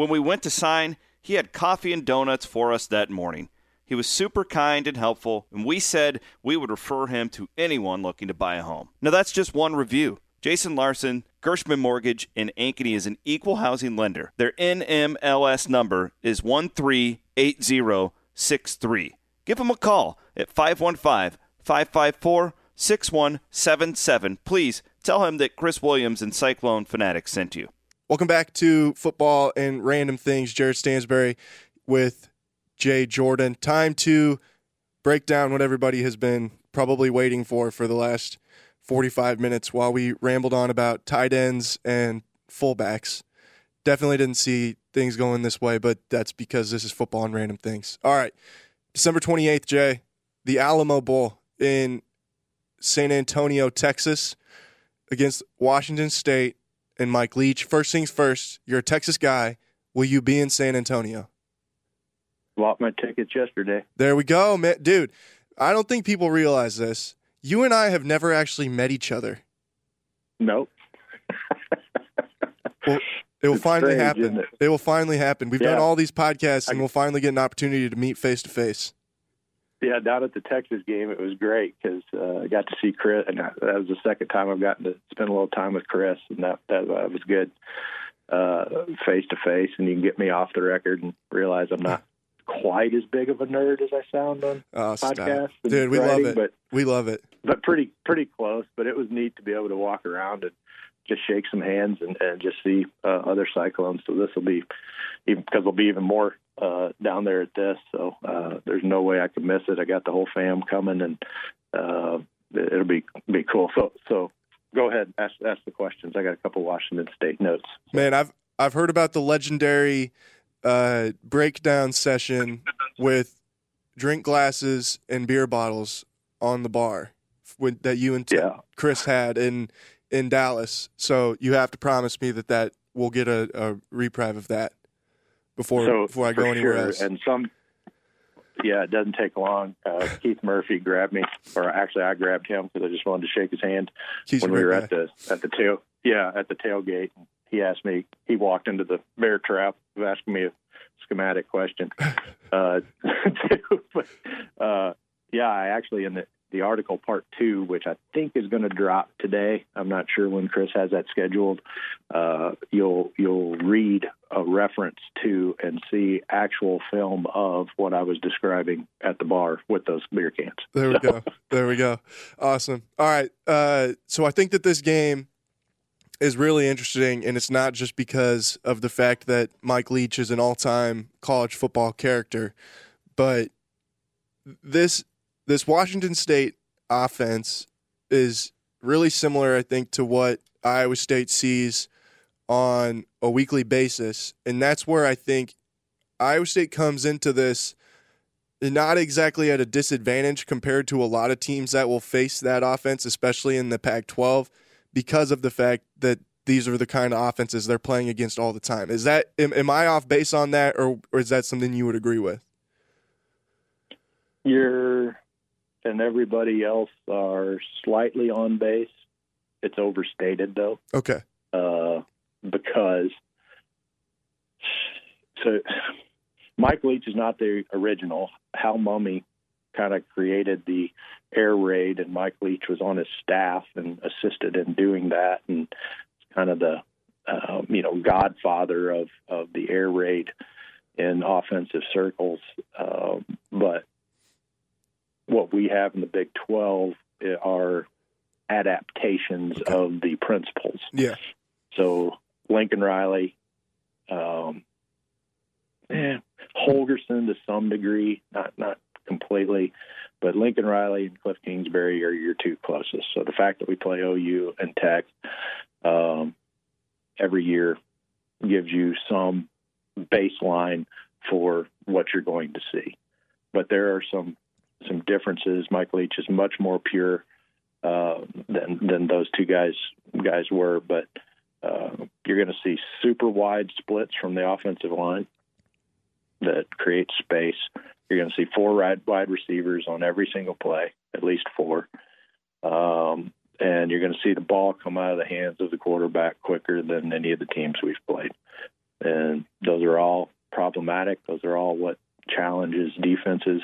When we went to sign, he had coffee and donuts for us that morning. He was super kind and helpful, and we said we would refer him to anyone looking to buy a home. Now, that's just one review. Jason Larson, Gershman Mortgage in Ankeny is an equal housing lender. Their NMLS number is 138063. Give them a call at 515 554 6177. Please tell him that Chris Williams and Cyclone Fanatics sent you. Welcome back to Football and Random Things. Jared Stansberry with Jay Jordan. Time to break down what everybody has been probably waiting for for the last 45 minutes while we rambled on about tight ends and fullbacks. Definitely didn't see things going this way, but that's because this is football and random things. All right. December 28th, Jay, the Alamo Bowl in San Antonio, Texas, against Washington State and Mike Leach. First things first, you're a Texas guy. Will you be in San Antonio? bought my tickets yesterday. There we go, man. dude. I don't think people realize this. You and I have never actually met each other. Nope. well, it will it's finally strange, happen. It? it? will finally happen. We've yeah. done all these podcasts, and I, we'll finally get an opportunity to meet face to face. Yeah, down at the Texas game, it was great because uh, I got to see Chris, and that was the second time I've gotten to spend a little time with Chris, and that that, uh, was good face to face. And you can get me off the record and realize I'm not quite as big of a nerd as I sound on oh, podcasts. Dude, we writing, love it. But, we love it. But pretty pretty close. But it was neat to be able to walk around and just shake some hands and, and just see uh, other cyclones. So this will be even because there'll be even more uh, down there at this. So uh, there's no way I could miss it. I got the whole fam coming, and uh, it'll be be cool. So so go ahead, ask ask the questions. I got a couple Washington State notes. Man, I've I've heard about the legendary uh, breakdown session with drink glasses and beer bottles on the bar with, that you and t- yeah. Chris had in in Dallas. So you have to promise me that that we'll get a, a reprieve of that before so, before I go anywhere sure. else. And some, yeah, it doesn't take long. Uh, Keith Murphy grabbed me, or actually I grabbed him because I just wanted to shake his hand Keith's when we were guy. at the at the tail. Yeah, at the tailgate he asked me. He walked into the bear trap, of asking me a schematic question. uh, but, uh, yeah, I actually in the the article part two, which I think is going to drop today. I'm not sure when Chris has that scheduled. Uh, you'll you'll read a reference to and see actual film of what I was describing at the bar with those beer cans. There we so. go. There we go. Awesome. All right. Uh, so I think that this game is really interesting, and it's not just because of the fact that Mike Leach is an all-time college football character, but this this Washington State offense is really similar, I think, to what Iowa State sees on a weekly basis, and that's where I think Iowa State comes into this not exactly at a disadvantage compared to a lot of teams that will face that offense, especially in the Pac 12 because of the fact that these are the kind of offenses they're playing against all the time. Is that am, am I off base on that, or, or is that something you would agree with? You're and everybody else are slightly on base. It's overstated though. Okay. Uh, because so Mike Leach is not the original. Hal Mumme kind of created the air raid, and Mike Leach was on his staff and assisted in doing that, and kind of the uh, you know godfather of of the air raid in offensive circles. Uh, but what we have in the Big Twelve are adaptations okay. of the principles. Yeah. So Lincoln Riley, um, eh, Holgorsen to some degree, not not completely, but Lincoln Riley and Cliff Kingsbury are your two closest. So the fact that we play OU and Tech um, every year gives you some baseline for what you're going to see. But there are some some differences. Mike Leach is much more pure uh, than than those two guys guys were, but uh, you're going to see super wide splits from the offensive line that create space. You're going to see four wide, receivers on every single play, at least four. Um, and you're going to see the ball come out of the hands of the quarterback quicker than any of the teams we've played. And those are all problematic. Those are all what challenges defenses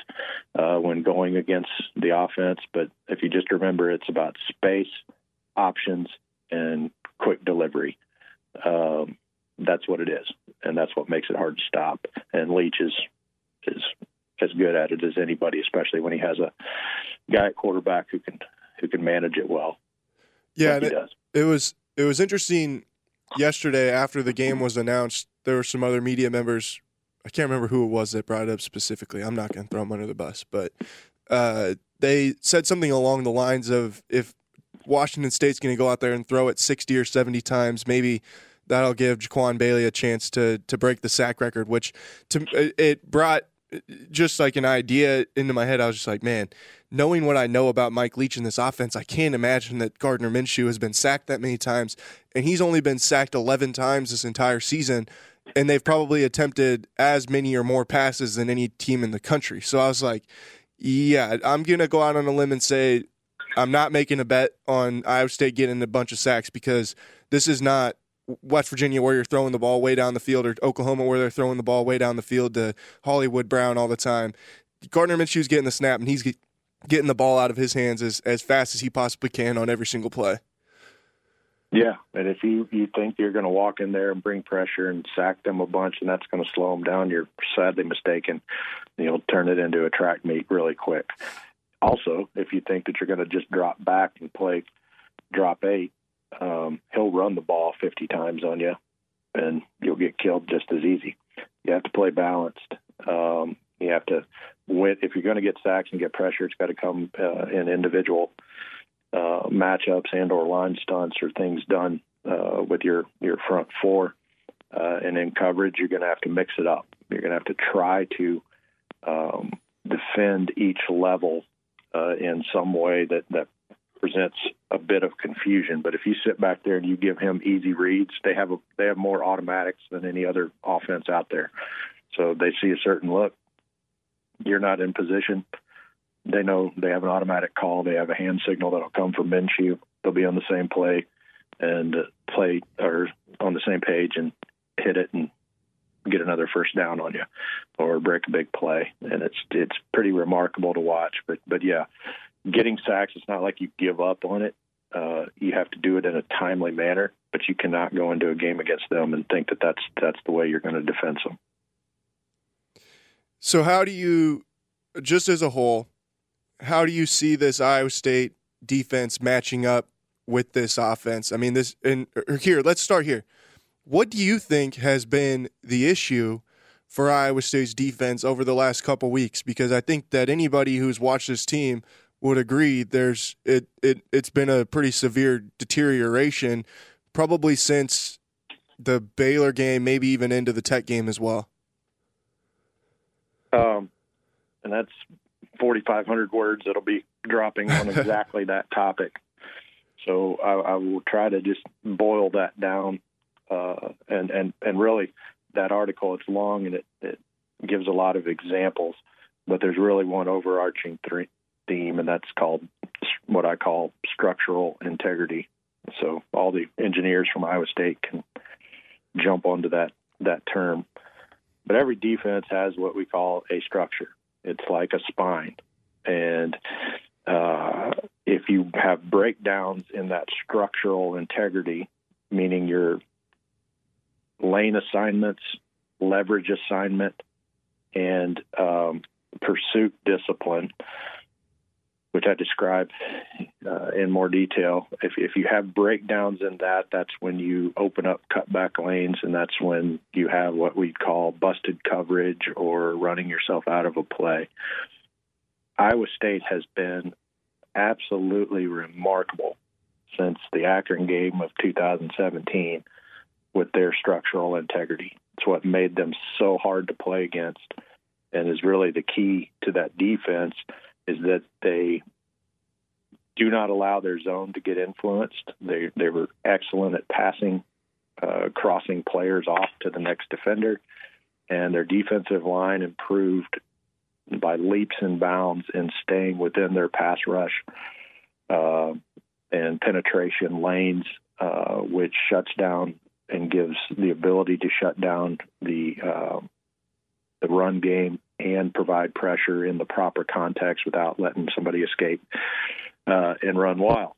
uh, when going against the offense. But if you just remember, it's about space, options, and quick delivery. Um, that's what it is, and that's what makes it hard to stop. And Leach is is as good at it as anybody, especially when he has a guy at quarterback who can who can manage it well. Yeah, like it, it was it was interesting yesterday after the game was announced. There were some other media members. I can't remember who it was that brought it up specifically. I'm not going to throw them under the bus, but uh, they said something along the lines of if Washington State's going to go out there and throw it 60 or 70 times, maybe that'll give Jaquan Bailey a chance to to break the sack record. Which to it brought just like an idea into my head. I was just like, man, knowing what I know about Mike Leach in this offense, I can't imagine that Gardner Minshew has been sacked that many times, and he's only been sacked 11 times this entire season. And they've probably attempted as many or more passes than any team in the country. So I was like, yeah, I'm going to go out on a limb and say I'm not making a bet on Iowa State getting a bunch of sacks because this is not West Virginia where you're throwing the ball way down the field or Oklahoma where they're throwing the ball way down the field to Hollywood Brown all the time. Gardner Minshew's getting the snap and he's getting the ball out of his hands as, as fast as he possibly can on every single play. Yeah, and if you you think you're going to walk in there and bring pressure and sack them a bunch, and that's going to slow them down, you're sadly mistaken. You'll turn it into a track meet really quick. Also, if you think that you're going to just drop back and play drop eight, um, he'll run the ball 50 times on you, and you'll get killed just as easy. You have to play balanced. Um, you have to. If you're going to get sacks and get pressure, it's got to come uh, in individual uh, matchups and or line stunts or things done uh, with your your front four. Uh, and in coverage, you're going to have to mix it up. You're going to have to try to um, defend each level uh, in some way that that presents a bit of confusion. But if you sit back there and you give him easy reads, they have a, they have more automatics than any other offense out there. So they see a certain look. You're not in position. They know they have an automatic call. They have a hand signal that'll come from Minshew. They'll be on the same play and play or on the same page and hit it and get another first down on you or break a big play. And it's it's pretty remarkable to watch. But but yeah, getting sacks, it's not like you give up on it. Uh, you have to do it in a timely manner, but you cannot go into a game against them and think that that's that's the way you're going to defend them. So how do you, just as a whole, how do you see this Iowa State defense matching up with this offense? I mean, this and here, let's start here. What do you think has been the issue for Iowa State's defense over the last couple weeks? Because I think that anybody who's watched this team would agree there's it, it it's been a pretty severe deterioration probably since the Baylor game, maybe even into the Tech game as well. Um, and that's 4,500 words that'll be dropping on exactly that topic. So I, I, will try to just boil that down, uh, and and and really, that article it's long and it, it gives a lot of examples, but there's really one overarching theme, and that's called what I call structural integrity. So all the engineers from Iowa State can jump onto that that term. But every defense has what we call a structure. It's like a spine, and uh, if you have breakdowns in that structural integrity, meaning your lane assignments, leverage assignment, and um, pursuit discipline, which I describe uh, in more detail. If, if you have breakdowns in that, that's when you open up cutback lanes, and that's when you have what we'd call busted coverage or running yourself out of a play. Iowa State has been absolutely remarkable since the Akron game of 2017 with their structural integrity. It's what made them so hard to play against and is really the key to that defense is that they do not allow their zone to get influenced. They they were excellent at passing, uh, crossing players off to the next defender, and their defensive line improved by leaps and bounds in staying within their pass rush uh, and penetration lanes, uh, which shuts down and gives the ability to shut down the uh, the run game and provide pressure in the proper context without letting somebody escape uh, and run wild.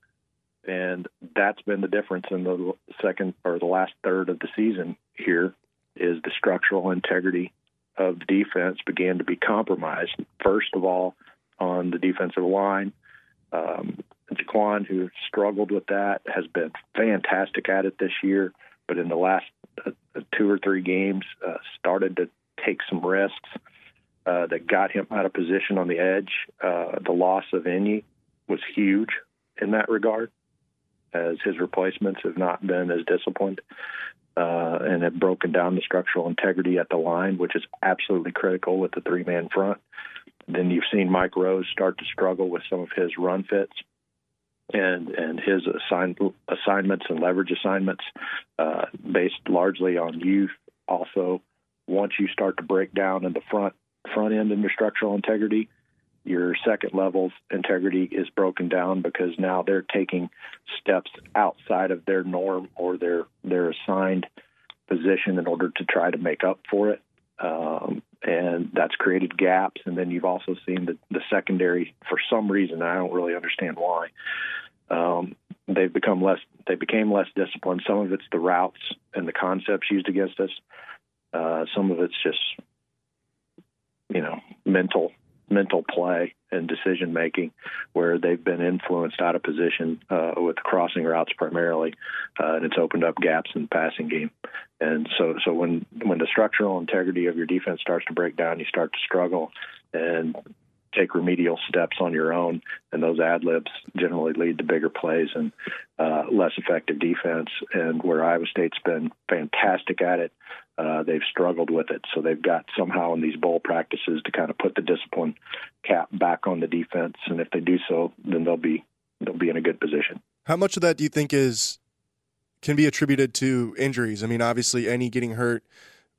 And that's been the difference in the second or the last third of the season here is the structural integrity of the defense began to be compromised. First of all, on the defensive line, um, Jaquan, who struggled with that, has been fantastic at it this year. But in the last uh, two or three games, uh, started to take some risks uh, that got him out of position on the edge. Uh, the loss of Enyi was huge in that regard, as his replacements have not been as disciplined uh, and have broken down the structural integrity at the line, which is absolutely critical with the three man front. Then you've seen Mike Rose start to struggle with some of his run fits and and his assign, assignments and leverage assignments uh, based largely on youth. Also, once you start to break down in the front front end in your structural integrity, your second level's integrity is broken down because now they're taking steps outside of their norm or their their assigned position in order to try to make up for it. Um, and that's created gaps. And then you've also seen the, the secondary, for some reason, I don't really understand why. Um, they've become less. They became less disciplined. Some of it's the routes and the concepts used against us. Uh, some of it's just, you know, mental mental play and decision making where they've been influenced out of position uh, with crossing routes primarily, uh, and it's opened up gaps in the passing game. And so, so when when the structural integrity of your defense starts to break down, you start to struggle and take remedial steps on your own, and those ad libs generally lead to bigger plays and uh, less effective defense. And where Iowa State's been fantastic at it, uh, they've struggled with it. So they've got somehow in these bowl practices to kind of put the discipline cap back on the defense, and if they do so, then they'll be they'll be in a good position. How much of that do you think is can be attributed to injuries? I mean, obviously, Enyi getting hurt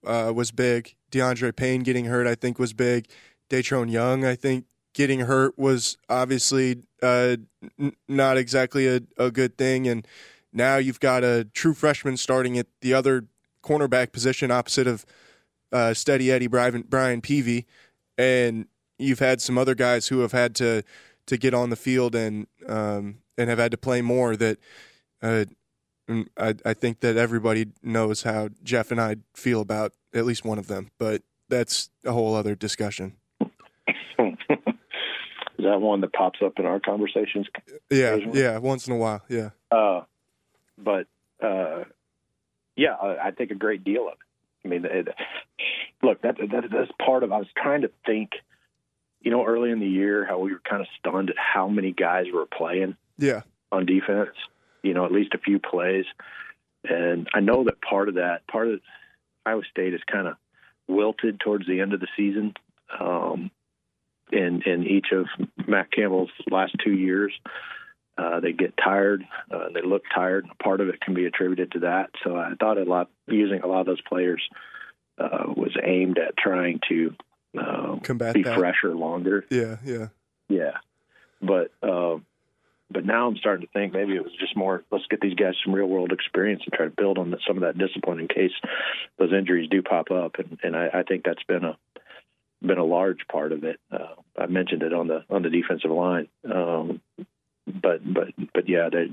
uh, was big. DeAndre Payne getting hurt, I think, was big. Datrone Young, I think, getting hurt was obviously uh, n- not exactly a, a good thing. And now you've got a true freshman starting at the other cornerback position opposite of uh, Steady Eddie Brian, Brian Peavy. And you've had some other guys who have had to to get on the field and um, and have had to play more that uh, I, I think that everybody knows how Jeff and I feel about at least one of them, but that's a whole other discussion. Is that one that pops up in our conversations? Yeah, yeah, once in a while, yeah. Uh, but uh, yeah, I, I think a great deal of it. I mean, it, look, that, that that's part of. I was trying to think, you know, early in the year, how we were kind of stunned at how many guys were playing. Yeah. On defense, you know, at least a few plays, and I know that part of that, part of Iowa State is kind of wilted towards the end of the season. Um, in in each of Matt Campbell's last two years. Uh, they get tired. Uh, they look tired. Part of it can be attributed to that. So I thought a lot using a lot of those players uh, was aimed at trying to um, combat be that. fresher longer. Yeah, yeah, yeah. But um, but now I'm starting to think maybe it was just more. Let's get these guys some real world experience and try to build on some of that discipline in case those injuries do pop up. And, and I, I think that's been a been a large part of it. Uh, I mentioned it on the on the defensive line. Um, but but but yeah, they,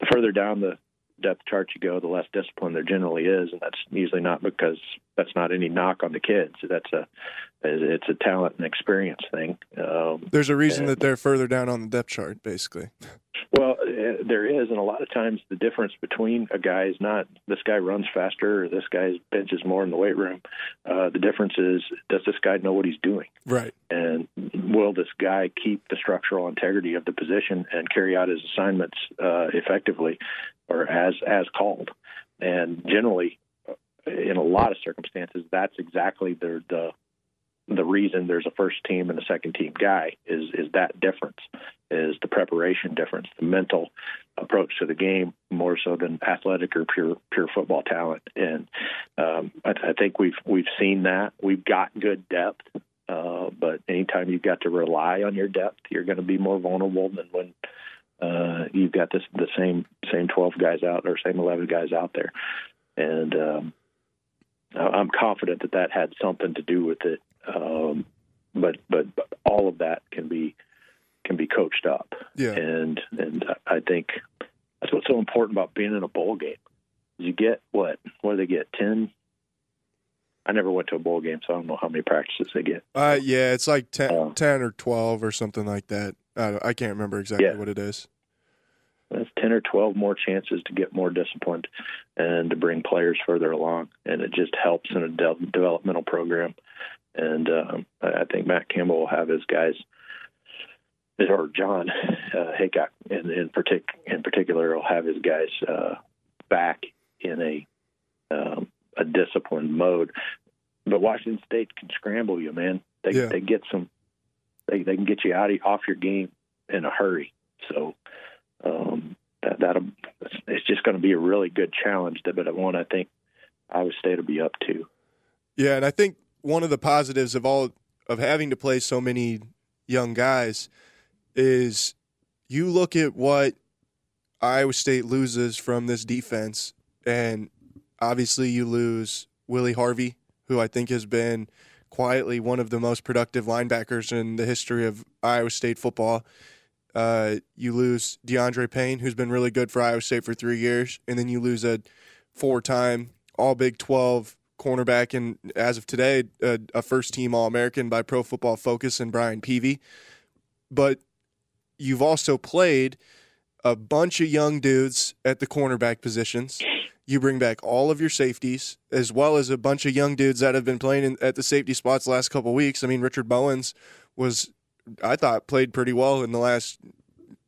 the further down the depth chart you go, the less discipline there generally is, and that's usually not because that's not any knock on the kids. That's a it's a talent and experience thing. Um, There's a reason and, that they're further down on the depth chart, basically. Well, uh, there is, and a lot of times the difference between a guy is not this guy runs faster or this guy benches more in the weight room. Uh, the difference is does this guy know what he's doing? Right. And will this guy keep the structural integrity of the position and carry out his assignments uh, effectively or as as called? And generally, uh, in a lot of circumstances, that's exactly the the the reason there's a first team and a second team guy is is that difference is the preparation difference the mental approach to the game more so than athletic or pure pure football talent and um, I, I think we've we've seen that we've got good depth uh, but anytime you've got to rely on your depth you're going to be more vulnerable than when uh, you've got this the same same 12 guys out or same 11 guys out there and um, I'm confident that that had something to do with it um, but, but but all of that can be can be coached up. Yeah. And and I think that's what's so important about being in a bowl game. You get what? What do they get? Ten. I never went to a bowl game, so I don't know how many practices they get. Uh, yeah, it's like 10, uh, 10 or twelve or something like that. I, I can't remember exactly yeah. what it is. That's ten or twelve more chances to get more disciplined and to bring players further along, and it just helps in a de- developmental program and um, I think Matt Campbell will have his guys, or John uh, Heacock in in, partic- in particular will have his guys uh, back in a um, a disciplined mode. But Washington State can scramble you, man. They yeah. they get some, they they can get you out of, off your game in a hurry. So um, that that it's just going to be a really good challenge. That, but one I think Iowa State will be up to. Yeah, and I think one of the positives of all of having to play so many young guys is you look at what Iowa State loses from this defense, and obviously you lose Willie Harvey, who I think has been quietly one of the most productive linebackers in the history of Iowa State football. Uh, you lose DeAndre Payne, who's been really good for Iowa State for three years, and then you lose a four-time All Big 12 cornerback and as of today a, a first team all american by pro football focus and brian peavy but you've also played a bunch of young dudes at the cornerback positions you bring back all of your safeties as well as a bunch of young dudes that have been playing in, at the safety spots the last couple weeks i mean richard bowens was i thought played pretty well in the last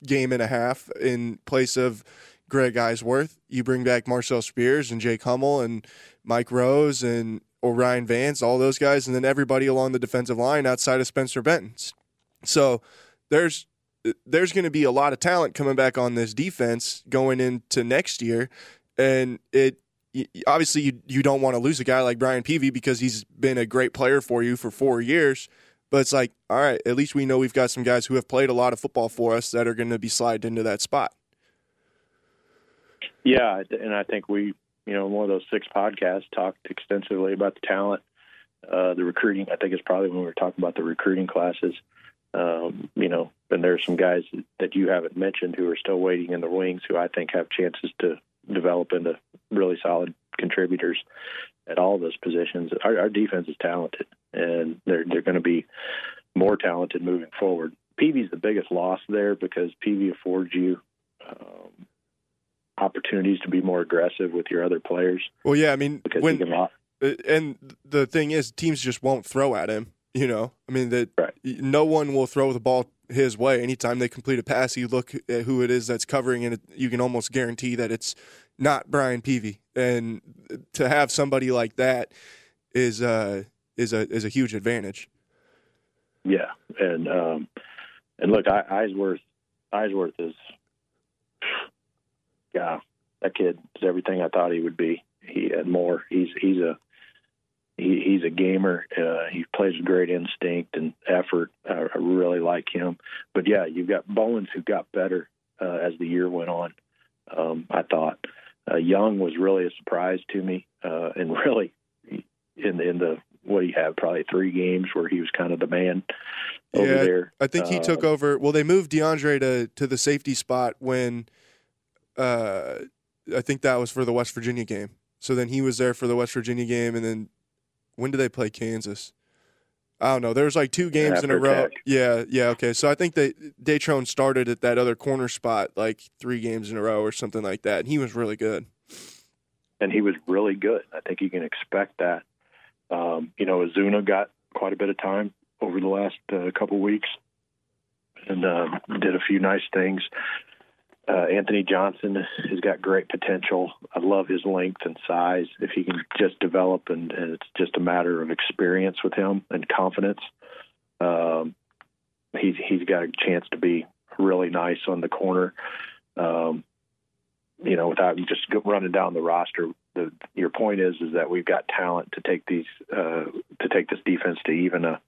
game and a half in place of Greg Eisworth. You bring back Marcel Spears and Jake Hummel and Mike Rose and O'Rien Vance, all those guys, and then everybody along the defensive line outside of Spencer Benton. So there's there's going to be a lot of talent coming back on this defense going into next year, and it obviously you you don't want to lose a guy like Brian Peavy because he's been a great player for you for four years. But it's like, all right, at least we know we've got some guys who have played a lot of football for us that are going to be sliding into that spot. Yeah, and I think we, you know, one of those six podcasts talked extensively about the talent, uh, the recruiting. I think it's probably when we were talking about the recruiting classes. Um, you know, and there's some guys that you haven't mentioned who are still waiting in the wings who I think have chances to develop into really solid contributors at all those positions. Our, our defense is talented, and they're they're going to be more talented moving forward. Peavy's the biggest loss there because Peavy affords you um, opportunities to be more aggressive with your other players. Well, yeah, I mean, when and the thing is, teams just won't throw at him. You know, I mean that right. no one will throw the ball his way anytime they complete a pass. You look at who it is that's covering, and you can almost guarantee that it's not Brian Peavy. And to have somebody like that is uh, is a is a huge advantage. Yeah, and um, and look, I, Eisworth Eisworth is yeah, that kid is everything I thought he would be. He had more. He's he's a he, he's a gamer. Uh, he plays with great instinct and effort. I, I really like him. But yeah, you've got Bowens who got better uh, as the year went on. Um, I thought uh, Young was really a surprise to me, uh, and really in in the what do you have? Probably three games where he was kind of the man over Yeah, there. I think he took Uh, over. Well, they moved DeAndre to to the safety spot when, uh, I think that was for the West Virginia game. So then he was there for the West Virginia game, and then when did they play Kansas? I don't know. There was like two games in a After row. Tech. Yeah, yeah, okay. So I think they Datrone started at that other corner spot like three games in a row or something like that, and he was really good. and he was really good. I think you can expect that. Um, you know, Azuna got quite a bit of time over the last uh, couple weeks and uh, did a few nice things. Uh, Anthony Johnson has got great potential. I love his length and size. If he can just develop, and, and it's just a matter of experience with him and confidence, um, he's he's got a chance to be really nice on the corner. Um, you know, without just running down the roster. The, your point is is that we've got talent to take these uh, to take this defense to even a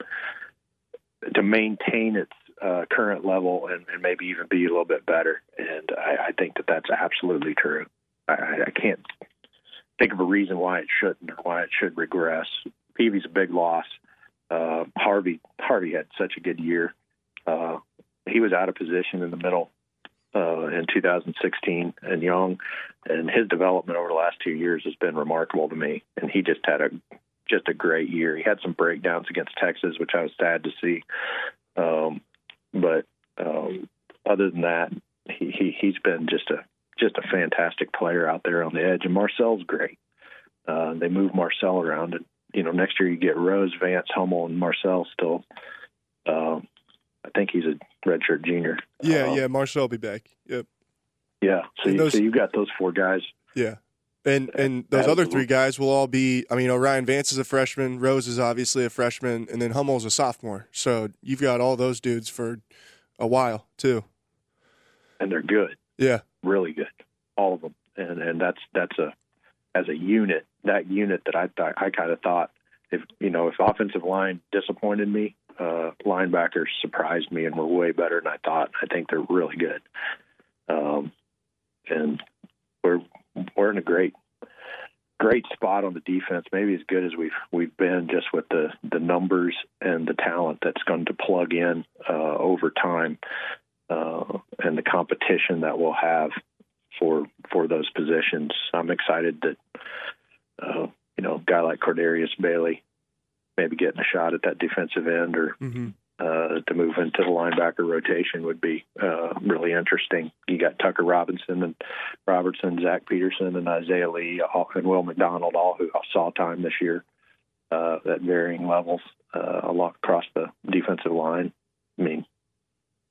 to maintain its uh, current level and, and maybe even be a little bit better. And I, I think that that's absolutely true. I, I can't think of a reason why it shouldn't or why it should regress. Peavy's a big loss. Uh, Harvey Harvey had such a good year. Uh, he was out of position in the middle uh, in 2016 and young, and his development over the last two years has been remarkable to me. And he just had a just a great year. He had some breakdowns against Texas, which I was sad to see. Um, but um, other than that, he, he he's been just a just a fantastic player out there on the edge. And Marcel's great. Uh, they move Marcel around, and you know next year you get Rose, Vance, Hummel, and Marcel still. Um, I think he's a redshirt junior. Yeah, Um, yeah. Marcel will be back. Yep. yeah. So, you, those- so you've got those four guys. Yeah. And and those other three guys will all be I mean, O'Rien Vance is a freshman, Rose is obviously a freshman, and then Hummel's a sophomore. So you've got all those dudes for a while too. and they're good, Yeah. really good, all of them. And and that's that's a as a unit, that unit that I thought I kind of thought if you know if offensive line disappointed me, uh, linebackers surprised me and were way better than I thought. I think they're really good, um, and we're we're in a great great spot on the defense. Maybe as good as we've we've been just with the the numbers and the talent that's going to plug in uh, over time uh, and the competition that we'll have for for those positions. I'm excited that uh, you know a guy like Cordarius Bailey maybe getting a shot at that defensive end or Mm-hmm. Uh, to move into the linebacker rotation would be uh, really interesting. You got Tucker Robinson and Robertson, Zach Petersen, and Isaiah Lee, and Will McDonald, all who saw time this year uh, at varying levels uh, a lot across the defensive line. I mean,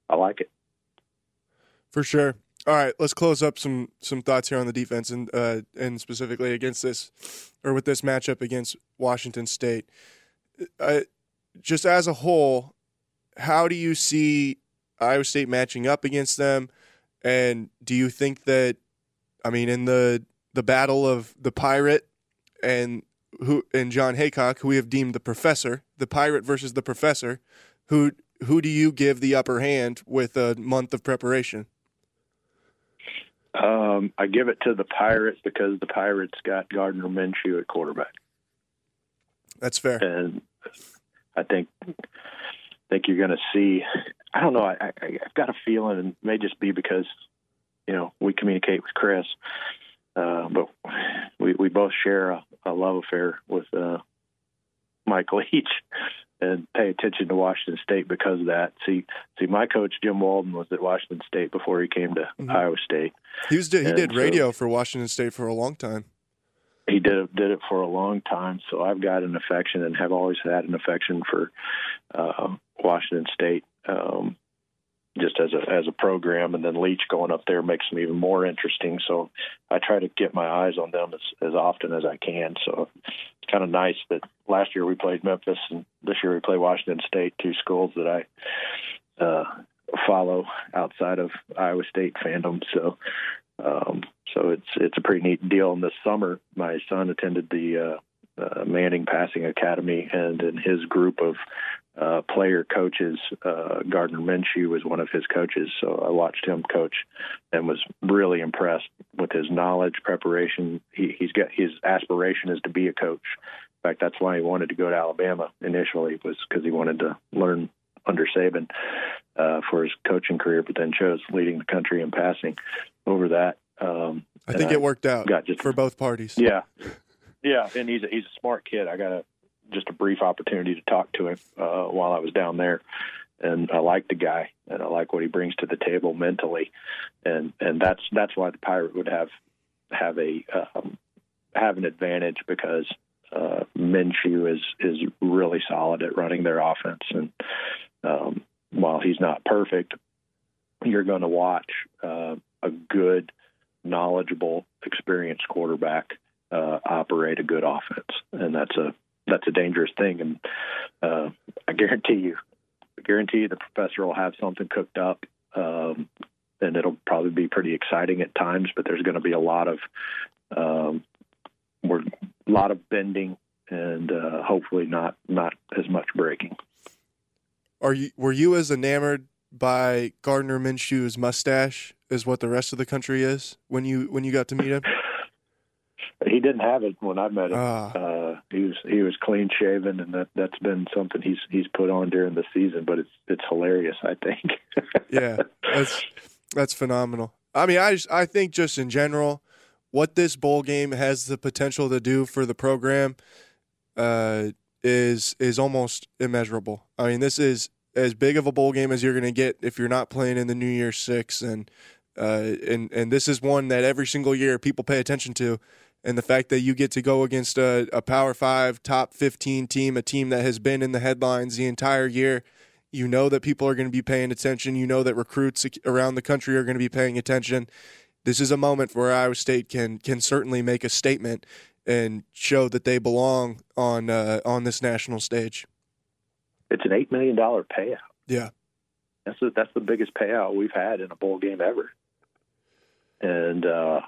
I like it. For sure. All right, let's close up some some thoughts here on the defense and uh, and specifically against this or with this matchup against Washington State. Uh, just as a whole, how do you see Iowa State matching up against them? And do you think that I mean in the the battle of the pirate and who and John Heacock, who we have deemed the professor, the pirate versus the professor, who who do you give the upper hand with a month of preparation? Um, I give it to the Pirates because the Pirates got Gardner Minshew at quarterback, That's fair. and I think think you're going to see. I don't know. I, I, I've got a feeling, and it may just be because you know we communicate with Chris, uh, but we we both share a, a love affair with uh, Mike Leach, and pay attention to Washington State because of that. See, see, my coach Jim Walden was at Washington State before he came to Mhm. Iowa State. He was he And did so- radio for Washington State for a long time. He did did it for a long time. So I've got an affection and have always had an affection for uh, Washington State, um, just as a as a program. And then Leach going up there makes them even more interesting. So I try to get my eyes on them as as often as I can. So it's kind of nice that last year we played Memphis and this year we play Washington State, two schools that I uh, follow outside of Iowa State fandom. So. Um, so it's it's a pretty neat deal. And this summer, my son attended the uh, uh, Manning Passing Academy, and in his group of uh, player coaches, uh, Gardner Minshew was one of his coaches. So I watched him coach, and was really impressed with his knowledge, preparation. He, he's got his aspiration is to be a coach, In fact, that's why he wanted to go to Alabama initially was because he wanted to learn under Saban uh, for his coaching career, but then chose leading the country in passing over that. Um, I think it worked out got just, for both parties. Yeah, yeah, and he's a, he's a smart kid. I got a just a brief opportunity to talk to him uh, while I was down there, and I like the guy, and I like what he brings to the table mentally, and and that's that's why the pirate would have have a um, have an advantage because uh, Minshew is is really solid at running their offense, and um, while he's not perfect, you're going to watch uh, a good, knowledgeable, experienced quarterback uh, operate a good offense, and that's a that's a dangerous thing. And uh, I guarantee you, I guarantee you, the professor will have something cooked up, um, and it'll probably be pretty exciting at times. But there's going to be a lot of um, we're a lot of bending and uh, hopefully not not as much breaking. Are you were you as enamored by Gardner Minshew's mustache as what the rest of the country is when you when you got to meet him? he didn't have it when I met him. Ah. Uh, he was he was clean shaven, and that that's been something he's he's put on during the season. But it's it's hilarious. I think. yeah, that's that's phenomenal. I mean, I just, I think just in general, what this bowl game has the potential to do for the program uh, is is almost immeasurable. I mean, this is as big of a bowl game as you're going to get if you're not playing in the New Year Six, and uh, and and this is one that every single year people pay attention to. And the fact that you get to go against a, a Power Five, top 15 team, a team that has been in the headlines the entire year, you know that people are going to be paying attention. You know that recruits around the country are going to be paying attention. This is a moment where Iowa State can can certainly make a statement and show that they belong on uh, on this national stage. It's an eight million dollar payout. Yeah, that's the, that's the biggest payout we've had in a bowl game ever, and uh,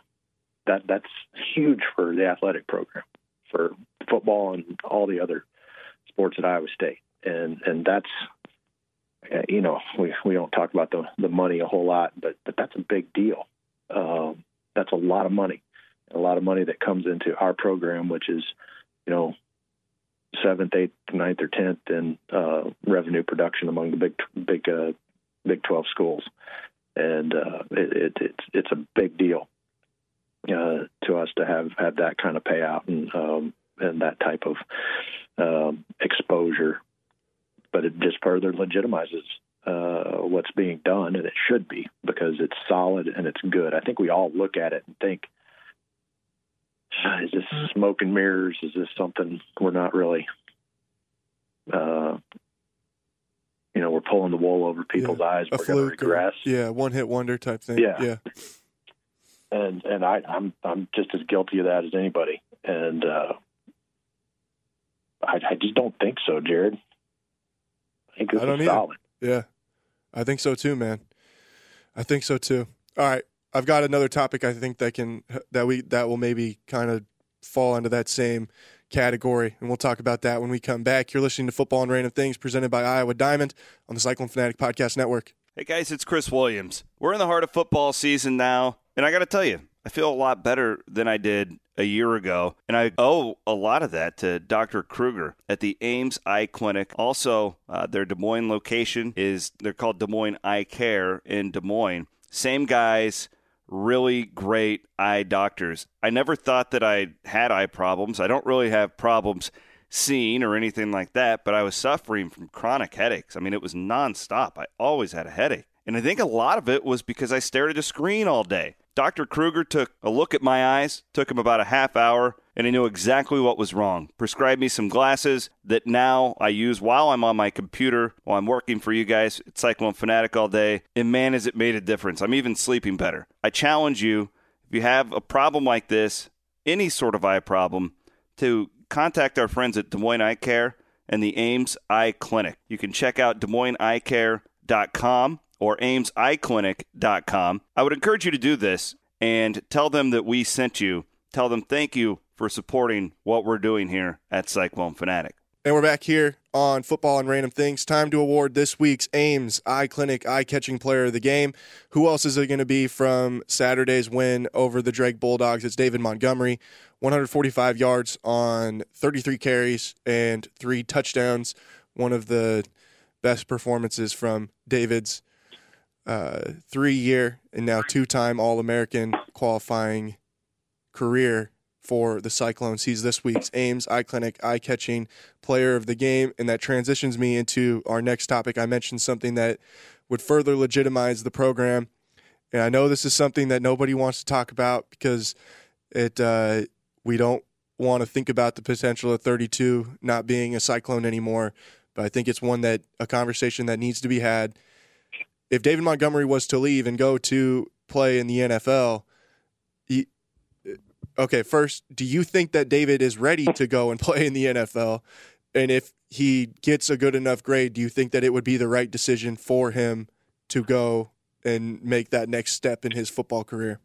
that that's huge for the athletic program, for football and all the other sports at Iowa State, and and that's uh, you know we we don't talk about the the money a whole lot, but but that's a big deal. Um, that's a lot of money, a lot of money that comes into our program, which is you know seventh, eighth, ninth, or tenth in uh, revenue production among the big big uh, Big Twelve schools, and uh, it, it, it's it's a big deal uh, to us to have have that kind of payout and um, and that type of um, exposure. But it just further legitimizes uh, what's being done, and it should be because it's solid and it's good. I think we all look at it and think, "Is this smoke and mirrors? Is this something we're not really?" Uh, you know, we're pulling the wool over people's yeah. eyes. We're going to regress. Or, yeah, one hit wonder type thing. Yeah, yeah and and I, I'm I'm just as guilty of that as anybody, and uh, I, I just don't think so, Jared. I think this I don't is solid. Yeah, I think so too, man. I think so too. All right, I've got another topic. I think that can that we that will maybe kind of fall into that same category, and we'll talk about that when we come back. You're listening to Football and Random Things presented by Iowa Diamond on the Cyclone Fanatic Podcast Network. Hey guys, it's Chris Williams. We're in the heart of football season now. And I got to tell you, I feel a lot better than I did a year ago. And I owe a lot of that to Dr. Kruger at the Ames Eye Clinic. Also, uh, their Des Moines location is, they're called Des Moines Eye Care in Des Moines. Same guys, really great eye doctors. I never thought that I had eye problems. I don't really have problems seeing or anything like that, but I was suffering from chronic headaches. I mean, it was nonstop. I always had a headache. And I think a lot of it was because I stared at a screen all day. Dr. Kruger took a look at my eyes, took him about a half hour, and I knew exactly what was wrong. Prescribed me some glasses that now I use while I'm on my computer, while I'm working for you guys at Cyclone Fanatic all day. And man, has it made a difference. I'm even sleeping better. I challenge you, if you have a problem like this, any sort of eye problem, to contact our friends at Des Moines Eye Care and the Ames Eye Clinic. You can check out Des DesMoinesEyeCare.com or ameseyeclinic.com. I would encourage you to do this and tell them that we sent you. Tell them thank you for supporting what we're doing here at Cyclone Fanatic. And we're back here on football and random things. Time to award this week's Ames Eye Clinic Eye Catching Player of the Game. Who else is it going to be from Saturday's win over the Drake Bulldogs? It's David Montgomery, 145 yards on 33 carries and three touchdowns. One of the best performances from David's uh, three year and now two time All American qualifying career for the Cyclones. He's this week's Ames Eye Clinic Eye Catching Player of the Game. And that transitions me into our next topic. I mentioned something that would further legitimize the program. And I know this is something that nobody wants to talk about because it uh, we don't want to think about the potential of 32 not being a cyclone anymore. But I think it's one that a conversation that needs to be had. If David Montgomery was to leave and go to play in the NFL, okay, first, do you think that David is ready to go and play in the NFL? And if he gets a good enough grade, do you think that it would be the right decision for him to go and make that next step in his football career?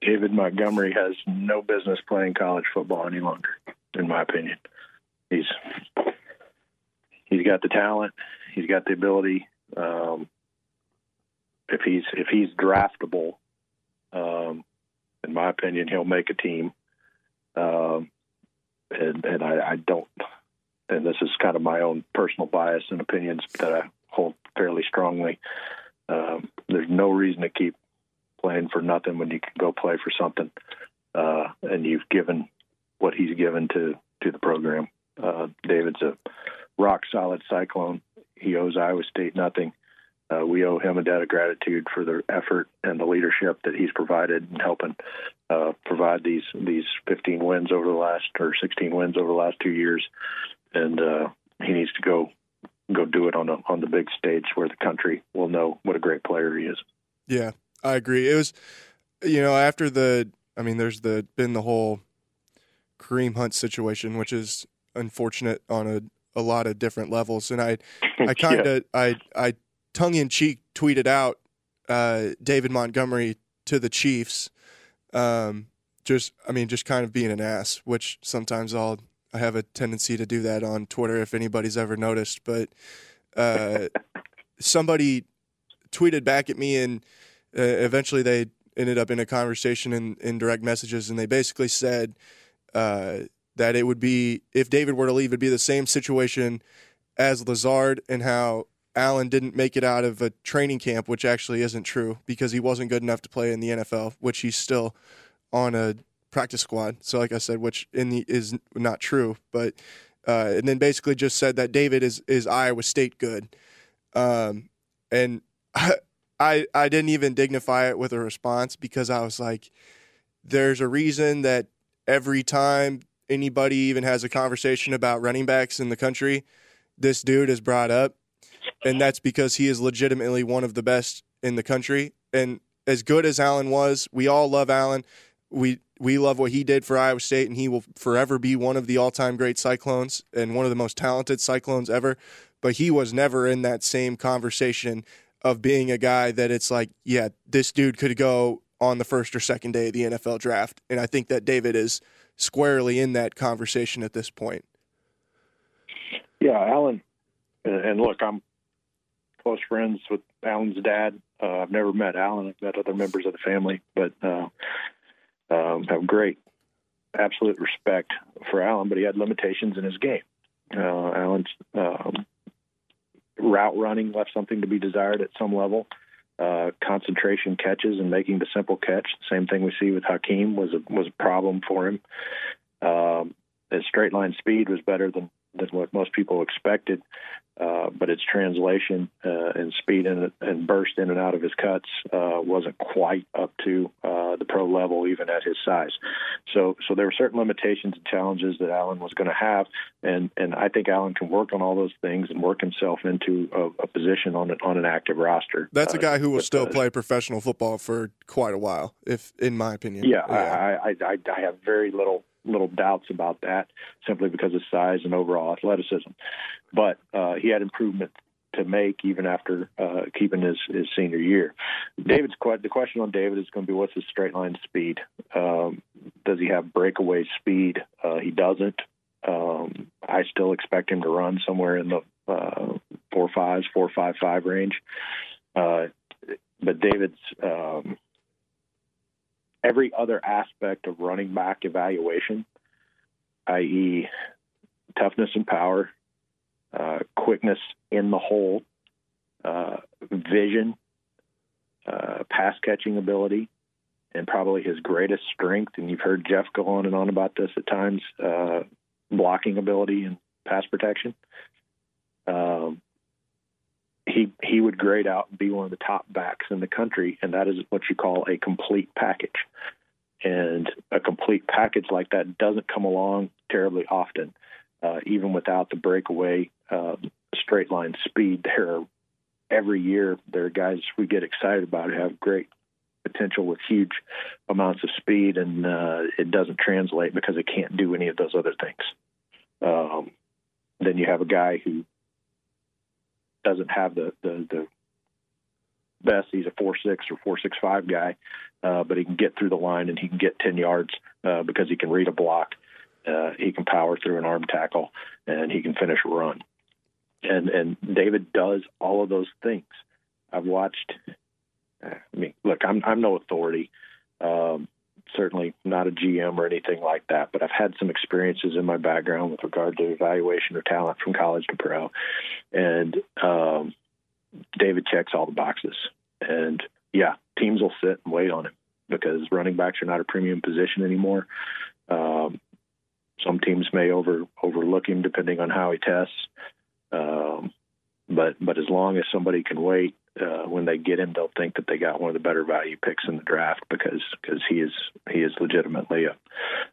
David Montgomery has no business playing college football any longer, in my opinion. He's he's got the talent, he's got the ability. Um, if he's if he's draftable, um, in my opinion, he'll make a team. Um, and and I, I don't, and this is kind of my own personal bias and opinions that I hold fairly strongly. Um, there's no reason to keep playing for nothing when you can go play for something, uh, and you've given what he's given to to the program. Uh, David's a rock solid cyclone. He owes Iowa State nothing. Uh, we owe him a debt of gratitude for the effort and the leadership that he's provided in helping uh, provide these these 15 wins over the last or 16 wins over the last two years, and uh, he needs to go go do it on a, on the big stage where the country will know what a great player he is. Yeah, I agree. It was, you know, after the, I mean, there's the been the whole Kareem Hunt situation, which is unfortunate on a a lot of different levels, and I I kind of yeah. I I tongue in cheek tweeted out uh, David Montgomery to the Chiefs. Um, just, I mean, just kind of being an ass, which sometimes I'll, I have a tendency to do that on Twitter if anybody's ever noticed. But uh, somebody tweeted back at me, and uh, eventually they ended up in a conversation in, in direct messages, and they basically said uh, that it would be, if David were to leave, it'd be the same situation as Lazard and how Allen didn't make it out of a training camp, which actually isn't true because he wasn't good enough to play in the NFL, which he's still on a practice squad. So, like I said, which in the is not true, but uh, and then basically just said that David is is Iowa State good, um, and I, I I didn't even dignify it with a response because I was like, there's a reason that every time anybody even has a conversation about running backs in the country, this dude is brought up and that's because he is legitimately one of the best in the country. And as good as Allen was, we all love Allen. We we love what he did for Iowa State, and he will forever be one of the all-time great Cyclones and one of the most talented Cyclones ever. But he was never in that same conversation of being a guy that it's like, yeah, this dude could go on the first or second day of the NFL draft, and I think that David is squarely in that conversation at this point. Yeah, Allen, and look, I'm close friends with Allen's dad. Uh, I've never met Allen. I've met other members of the family, but uh, um, have great, absolute respect for Allen. But he had limitations in his game. Uh, Allen's um, route running left something to be desired at some level. Uh, concentration catches and making the simple catch. The same thing we see with Hakeem was a was a problem for him. Um, his straight line speed was better than than what most people expected. Uh, but its translation uh, and speed and, and, burst in and out of his cuts uh, wasn't quite up to uh, the pro level, even at his size. So, so there were certain limitations and challenges that Allen was going to have, and and I think Allen can work on all those things and work himself into a, a position on an, on an active roster. That's a guy who will but, still play professional football for quite a while, if in my opinion. Yeah, yeah. I, I, I have very little little doubts about that simply because of size and overall athleticism. But uh, he had improvement to make even after uh, keeping his, his senior year. David's the question on David is going to be what's his straight line speed? Um, does he have breakaway speed? Uh, he doesn't. Um, I still expect him to run somewhere in the uh, four fives, four five five range. Uh, but David's um, every other aspect of running back evaluation, i.e., toughness and power, uh, quickness in the hole, uh, vision, uh, pass catching ability, and probably his greatest strength. And you've heard Jeff go on and on about this at times uh, blocking ability and pass protection. Um, he he would grade out and be one of the top backs in the country, and that is what you call a complete package. And a complete package like that doesn't come along terribly often, uh, even without the breakaway uh, straight line speed. There, are, every year there are guys we get excited about who have great potential with huge amounts of speed, and uh, it doesn't translate because it can't do any of those other things. Um, then you have a guy who doesn't have the the, the best. He's a four six or four six five guy, uh, but he can get through the line and he can get ten yards uh, because he can read a block. Uh, he can power through an arm tackle and he can finish a run. And and David does all of those things. I've watched. I mean, look, I'm I'm no authority. Um, certainly not a GM or anything like that, but I've had some experiences in my background with regard to evaluation of talent from college to pro. And um, David checks all the boxes. And yeah, teams will sit and wait on him because running backs are not a premium position anymore. Um, some teams may over overlook him depending on how he tests. Um, but but as long as somebody can wait, uh, when they get him, they'll think that they got one of the better value picks in the draft because because he is he is legitimately a,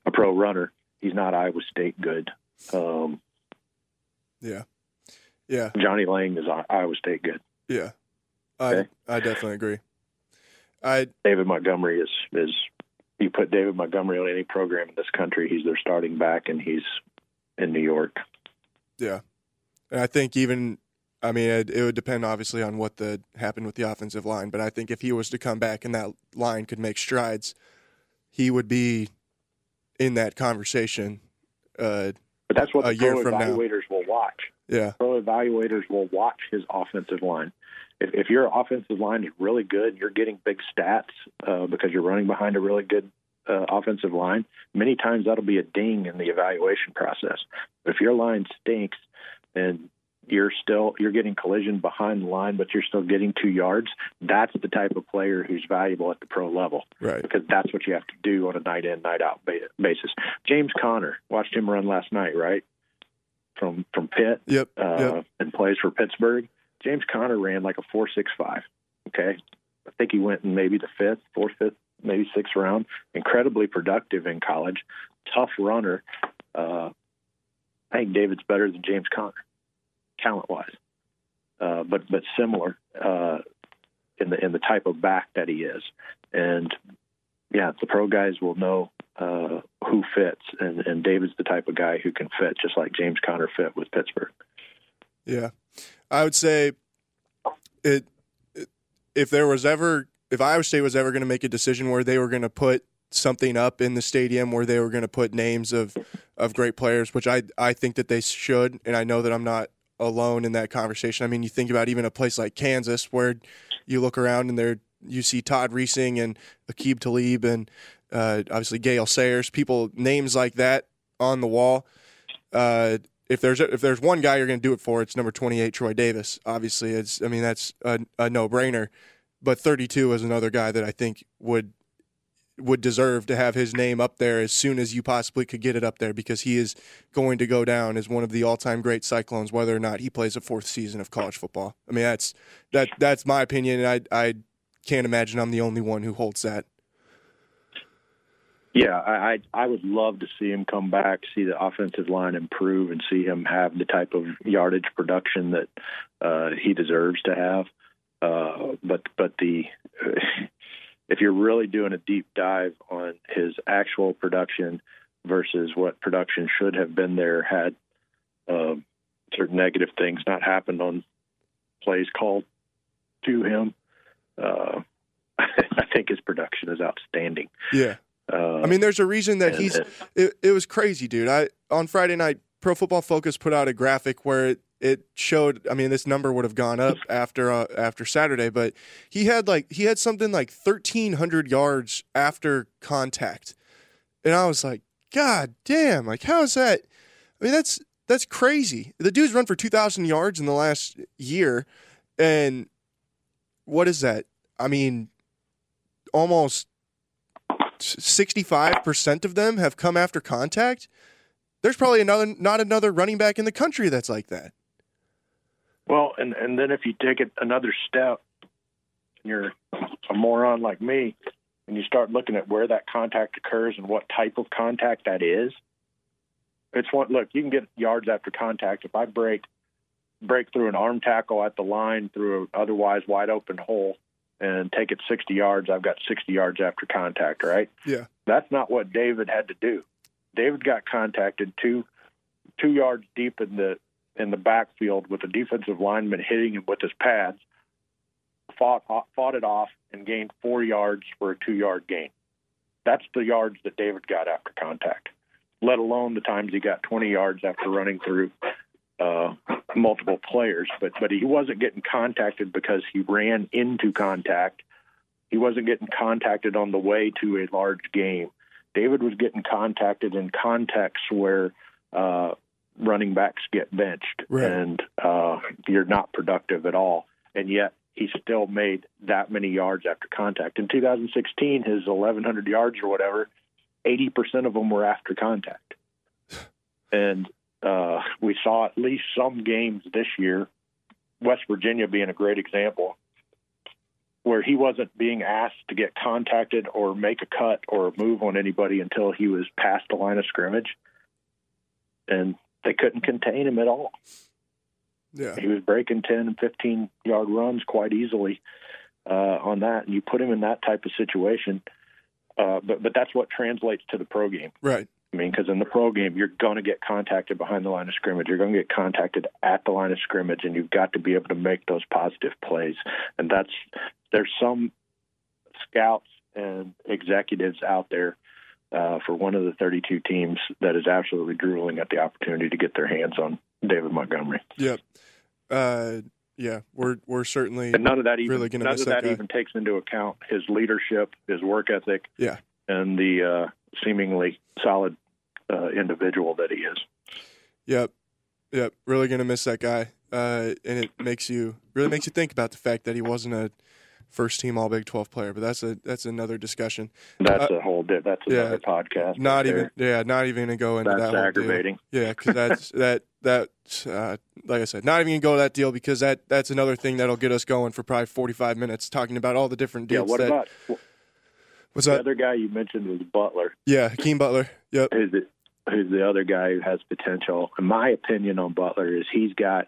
a pro runner. He's not Iowa State good. Um, yeah, yeah. Johnny Lang is Iowa State good. Yeah, I okay. I definitely agree. I David Montgomery is is you put David Montgomery on any program in this country, he's their starting back, and he's in New York. Yeah, and I think even I mean, it, it, would depend obviously on what the happened with the offensive line, but I think if he was to come back and that line could make strides, he would be in that conversation. Uh, but that's what a the pro evaluators now. will watch. Yeah, pro evaluators will watch his offensive line. If, if your offensive line is really good, you're getting big stats uh, because you're running behind a really good uh, offensive line. Many times that'll be a ding in the evaluation process. But if your line stinks and you're still you're getting collision behind the line, but you're still getting two yards. That's the type of player who's valuable at the pro level, right? Because that's what you have to do on a night in, night out basis. James Conner watched him run last night, right? From from Pitt, yep, uh, yep. and plays for Pittsburgh. James Conner ran like a four six five. Okay, I think he went in maybe the fifth, fourth, fifth, maybe sixth round. Incredibly productive in college, tough runner. Uh, I think David's better than James Conner talent wise, uh, but but similar uh, in the in the type of back that he is. And yeah, the pro guys will know uh, who fits, and, and David's the type of guy who can fit, just like James Conner fit with Pittsburgh. Yeah, I would say it. it if there was ever, if Iowa State was ever going to make a decision where they were going to put something up in the stadium where they were going to put names of of great players, which I I think that they should, and I know that I'm not alone in that conversation. I mean, you think about even a place like Kansas where you look around and there you see Todd Reesing and Aqib Talib and uh, obviously Gale Sayers, people names like that on the wall. Uh, if there's if there's one guy you're going to do it for, it's number 28 Troy Davis. Obviously, it's I mean that's a, a no brainer. But 32 is another guy that I think would would deserve to have his name up there as soon as you possibly could get it up there because he is going to go down as one of the all-time great Cyclones, whether or not he plays a fourth season of college football. I mean, that's that that's my opinion, and I I can't imagine I'm the only one who holds that. Yeah, I I would love to see him come back, see the offensive line improve, and see him have the type of yardage production that uh, he deserves to have. Uh, but but the if you're really doing a deep dive on his actual production versus what production should have been there had uh, certain negative things not happened on plays called to him, uh, I think his production is outstanding. Yeah. Uh, I mean, there's a reason that he's. It, it was crazy, dude. I on Friday night, Pro Football Focus put out a graphic where it, it showed. I mean, this number would have gone up after uh, after Saturday, but he had like he had something like 1,300 yards after contact, and I was like, God damn! Like, how is that? I mean, that's that's crazy. The dude's run for 2,000 yards in the last year, and what is that? I mean, almost 65% of them have come after contact. There's probably another not another running back in the country that's like that. Well, and and then if you take it another step, and you're a moron like me, and you start looking at where that contact occurs and what type of contact that is, it's one. Look, you can get yards after contact. If I break break through an arm tackle at the line through an otherwise wide open hole and take it 60 yards, I've got 60 yards after contact. Right? Yeah. That's not what David had to do. David got contacted two two yards deep in the in the backfield with a defensive lineman hitting him with his pads, fought fought it off and gained four yards for a two yard gain. That's the yards that David got after contact. Let alone the times he got 20 yards after running through uh, multiple players. But but he wasn't getting contacted because he ran into contact. He wasn't getting contacted on the way to a large game. David was getting contacted in contexts where uh, running backs get benched Right. and uh, you're not productive at all. And yet he still made that many yards after contact. In 2016, his 1,100 yards or whatever, 80% of them were after contact. And uh, we saw at least some games this year, West Virginia being a great example, where he wasn't being asked to get contacted or make a cut or move on anybody until he was past the line of scrimmage. And they couldn't contain him at all. Yeah. He was breaking 10 and 15 yard runs quite easily uh, on that. And you put him in that type of situation. Uh, but, but that's what translates to the pro game. Right. I mean, because in the pro game, you're going to get contacted behind the line of scrimmage. You're going to get contacted at the line of scrimmage, and you've got to be able to make those positive plays. And that's there's some scouts and executives out there uh, for one of the 32 teams that is absolutely drooling at the opportunity to get their hands on David Montgomery. Yep. Uh, yeah, we're we're certainly And none of that even Really none of that that even takes into account his leadership, his work ethic, Yeah. and the uh, seemingly solid uh, individual that he is. Yep. Yep. Really gonna miss that guy. Uh, and it makes you really makes you think about the fact that he wasn't a first team All Big Twelve player. But that's a that's another discussion. That's a whole di- that's Uh, yeah. another podcast. Not right even yeah, not even gonna go into That's that whole deal. aggravating. Yeah, because that's that that uh, like I said, not even gonna go to that deal because that that's another thing that'll get us going for probably forty five minutes talking about all the different Yeah. deals. What that, about what's the that? other guy you mentioned was Butler? Yeah, Hakeem Butler. Yep. Who's the, who's the other guy who has potential? In my opinion on Butler is he's got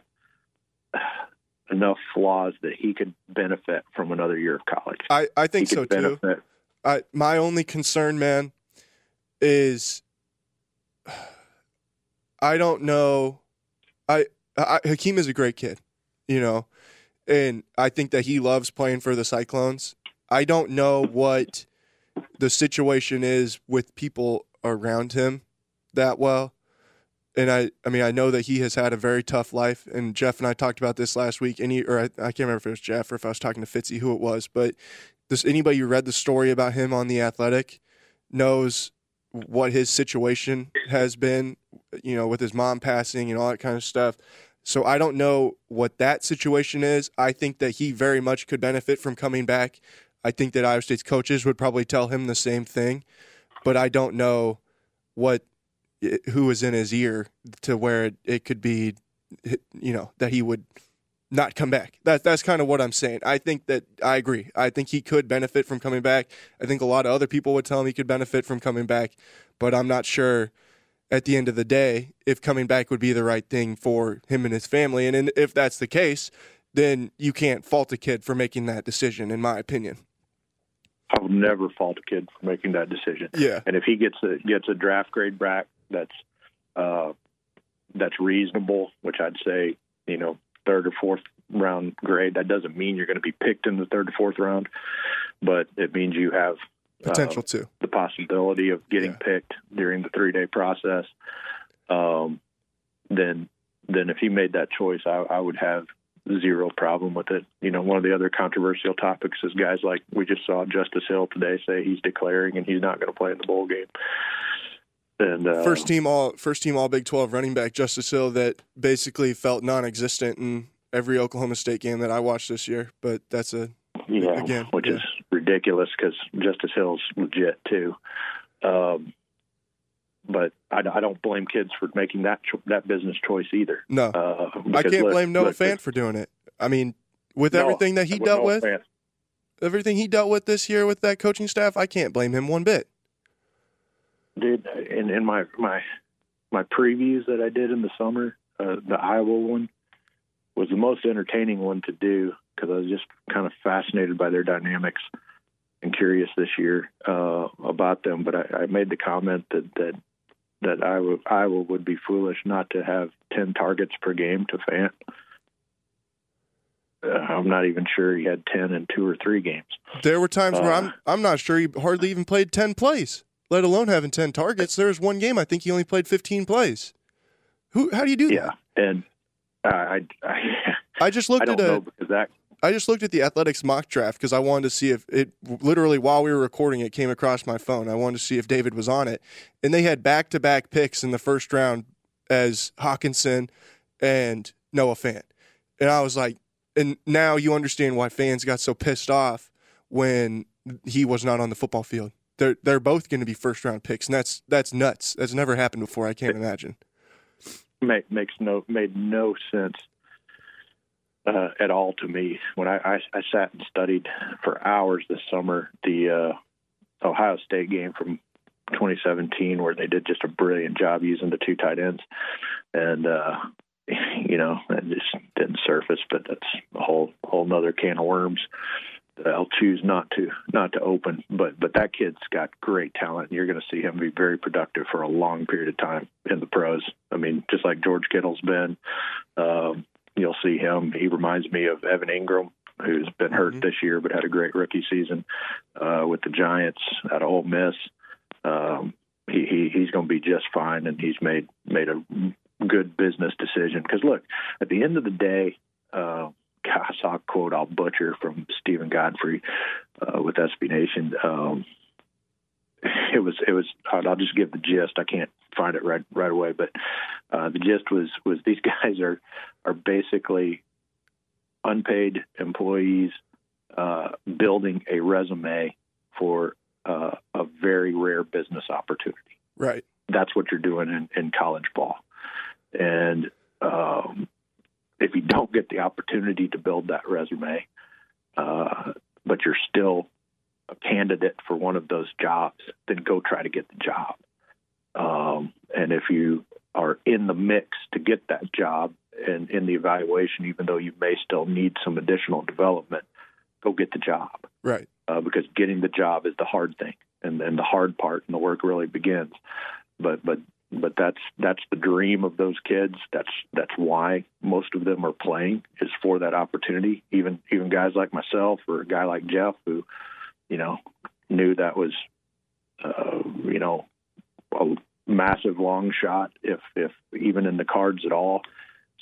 enough flaws that he could benefit from another year of college. I I think so could too. I my only concern, man, is I don't know. I, I Hakeem is a great kid, you know, and I think that he loves playing for the Cyclones. I don't know what the situation is with people around him that well. And I, I mean, I know that he has had a very tough life, and Jeff and I talked about this last week. Any, or I, I can't remember if it was Jeff or if I was talking to Fitzy, who it was, but does anybody who read the story about him on the Athletic knows what his situation has been, you know, with his mom passing and all that kind of stuff. So I don't know what that situation is. I think that he very much could benefit from coming back. I think that Iowa State's coaches would probably tell him the same thing, but I don't know what who is in his ear to where it, it could be, you know, that he would not come back. That that's kind of what I'm saying. I think that I agree. I think he could benefit from coming back. I think a lot of other people would tell him he could benefit from coming back, but I'm not sure at the end of the day if coming back would be the right thing for him and his family. And, and if that's the case, then you can't fault a kid for making that decision, in my opinion. I will never fault a kid for making that decision. Yeah. And if he gets a gets a draft grade back that's uh, that's reasonable, which I'd say, you know, third or fourth round grade, that doesn't mean you're going to be picked in the third or fourth round, but it means you have potential uh, to. the possibility of getting Yeah. picked during the three day process, um, then then if he made that choice, I, I would have zero problem with it. You know, one of the other controversial topics is guys like we just saw Justice Hill today say he's declaring and he's not going to play in the bowl game. And uh, First team all first team all Big Twelve running back Justice Hill that basically felt non-existent in every Oklahoma State game that I watched this year. But that's a yeah, again, which yeah. is ridiculous because Justice Hill's legit too. Um, but I, I don't blame kids for making that cho- that business choice either. no. Uh, I because can't look- blame Noah look, Fant for doing it. I mean, with everything that he dealt Noah with, Fant. everything he dealt with this year with that coaching staff, I can't blame him one bit. Dude. In in my my my previews that I did in the summer, uh, the Iowa one was the most entertaining one to do because I was just kind of fascinated by their dynamics and curious this year uh, about them. But I, I made the comment that that that Iowa Iowa would be foolish not to have ten targets per game to Fant. Uh, I'm not even sure he had ten in two or three games. There were times where Uh. I'm I'm not sure he hardly even played ten plays, let alone having ten targets. There was one game I think he only played fifteen plays. Who? How do you do Yeah, that? Yeah, and uh, I I, I just I looked don't at know a that I just looked at the athletics mock draft because I wanted to see if it literally while we were recording it came across my phone. I wanted to see if David was on it, and they had back to back picks in the first round as Hockenson and Noah Fant, and I was like, and now you understand why fans got so pissed off when he was not on the football field. They're they're both going to be first round picks, and that's that's nuts. That's never happened before. I can't imagine. make, makes no made no sense uh, at all to me. When I, I I sat and studied for hours this summer the uh, Ohio State game from 2017, where they did just a brilliant job using the two tight ends, and uh, you know it just didn't surface. But that's a whole whole nother can of worms. I'll choose not to not to open, but but that kid's got great talent. and You're going to see him be very productive for a long period of time in the pros. I mean, just like George Kittle's been, um, you'll see him. He reminds me of Evan Engram, who's been hurt Mhm. this year but had a great rookie season uh, with the Giants at Ole Miss. Um, he, he he's going to be just fine, and he's made made a good business decision. Because look, at the end of the day. Uh, I saw a quote I'll butcher from Steven Godfrey uh, with SB Nation. Um, it was it was I'll I'll just give the gist. I can't find it right right away, but uh, the gist was was these guys are are basically unpaid employees uh, building a resume for uh, a very rare business opportunity Right. that's what you're doing in, in college ball. And um, if you don't get the opportunity to build that resume, uh, but you're still a candidate for one of those jobs, then go try to get the job. Um, and if you are in the mix to get that job and in the evaluation, even though you may still need some additional development, go get the job Right. uh, because getting the job is the hard thing, and then the hard part and the work really begins. But but but that's that's the dream of those kids. That's that's why most of them are playing is for that opportunity. Even even guys like myself or a guy like Jeff who, you know, knew that was, uh, you know, a massive long shot if if even in the cards at all.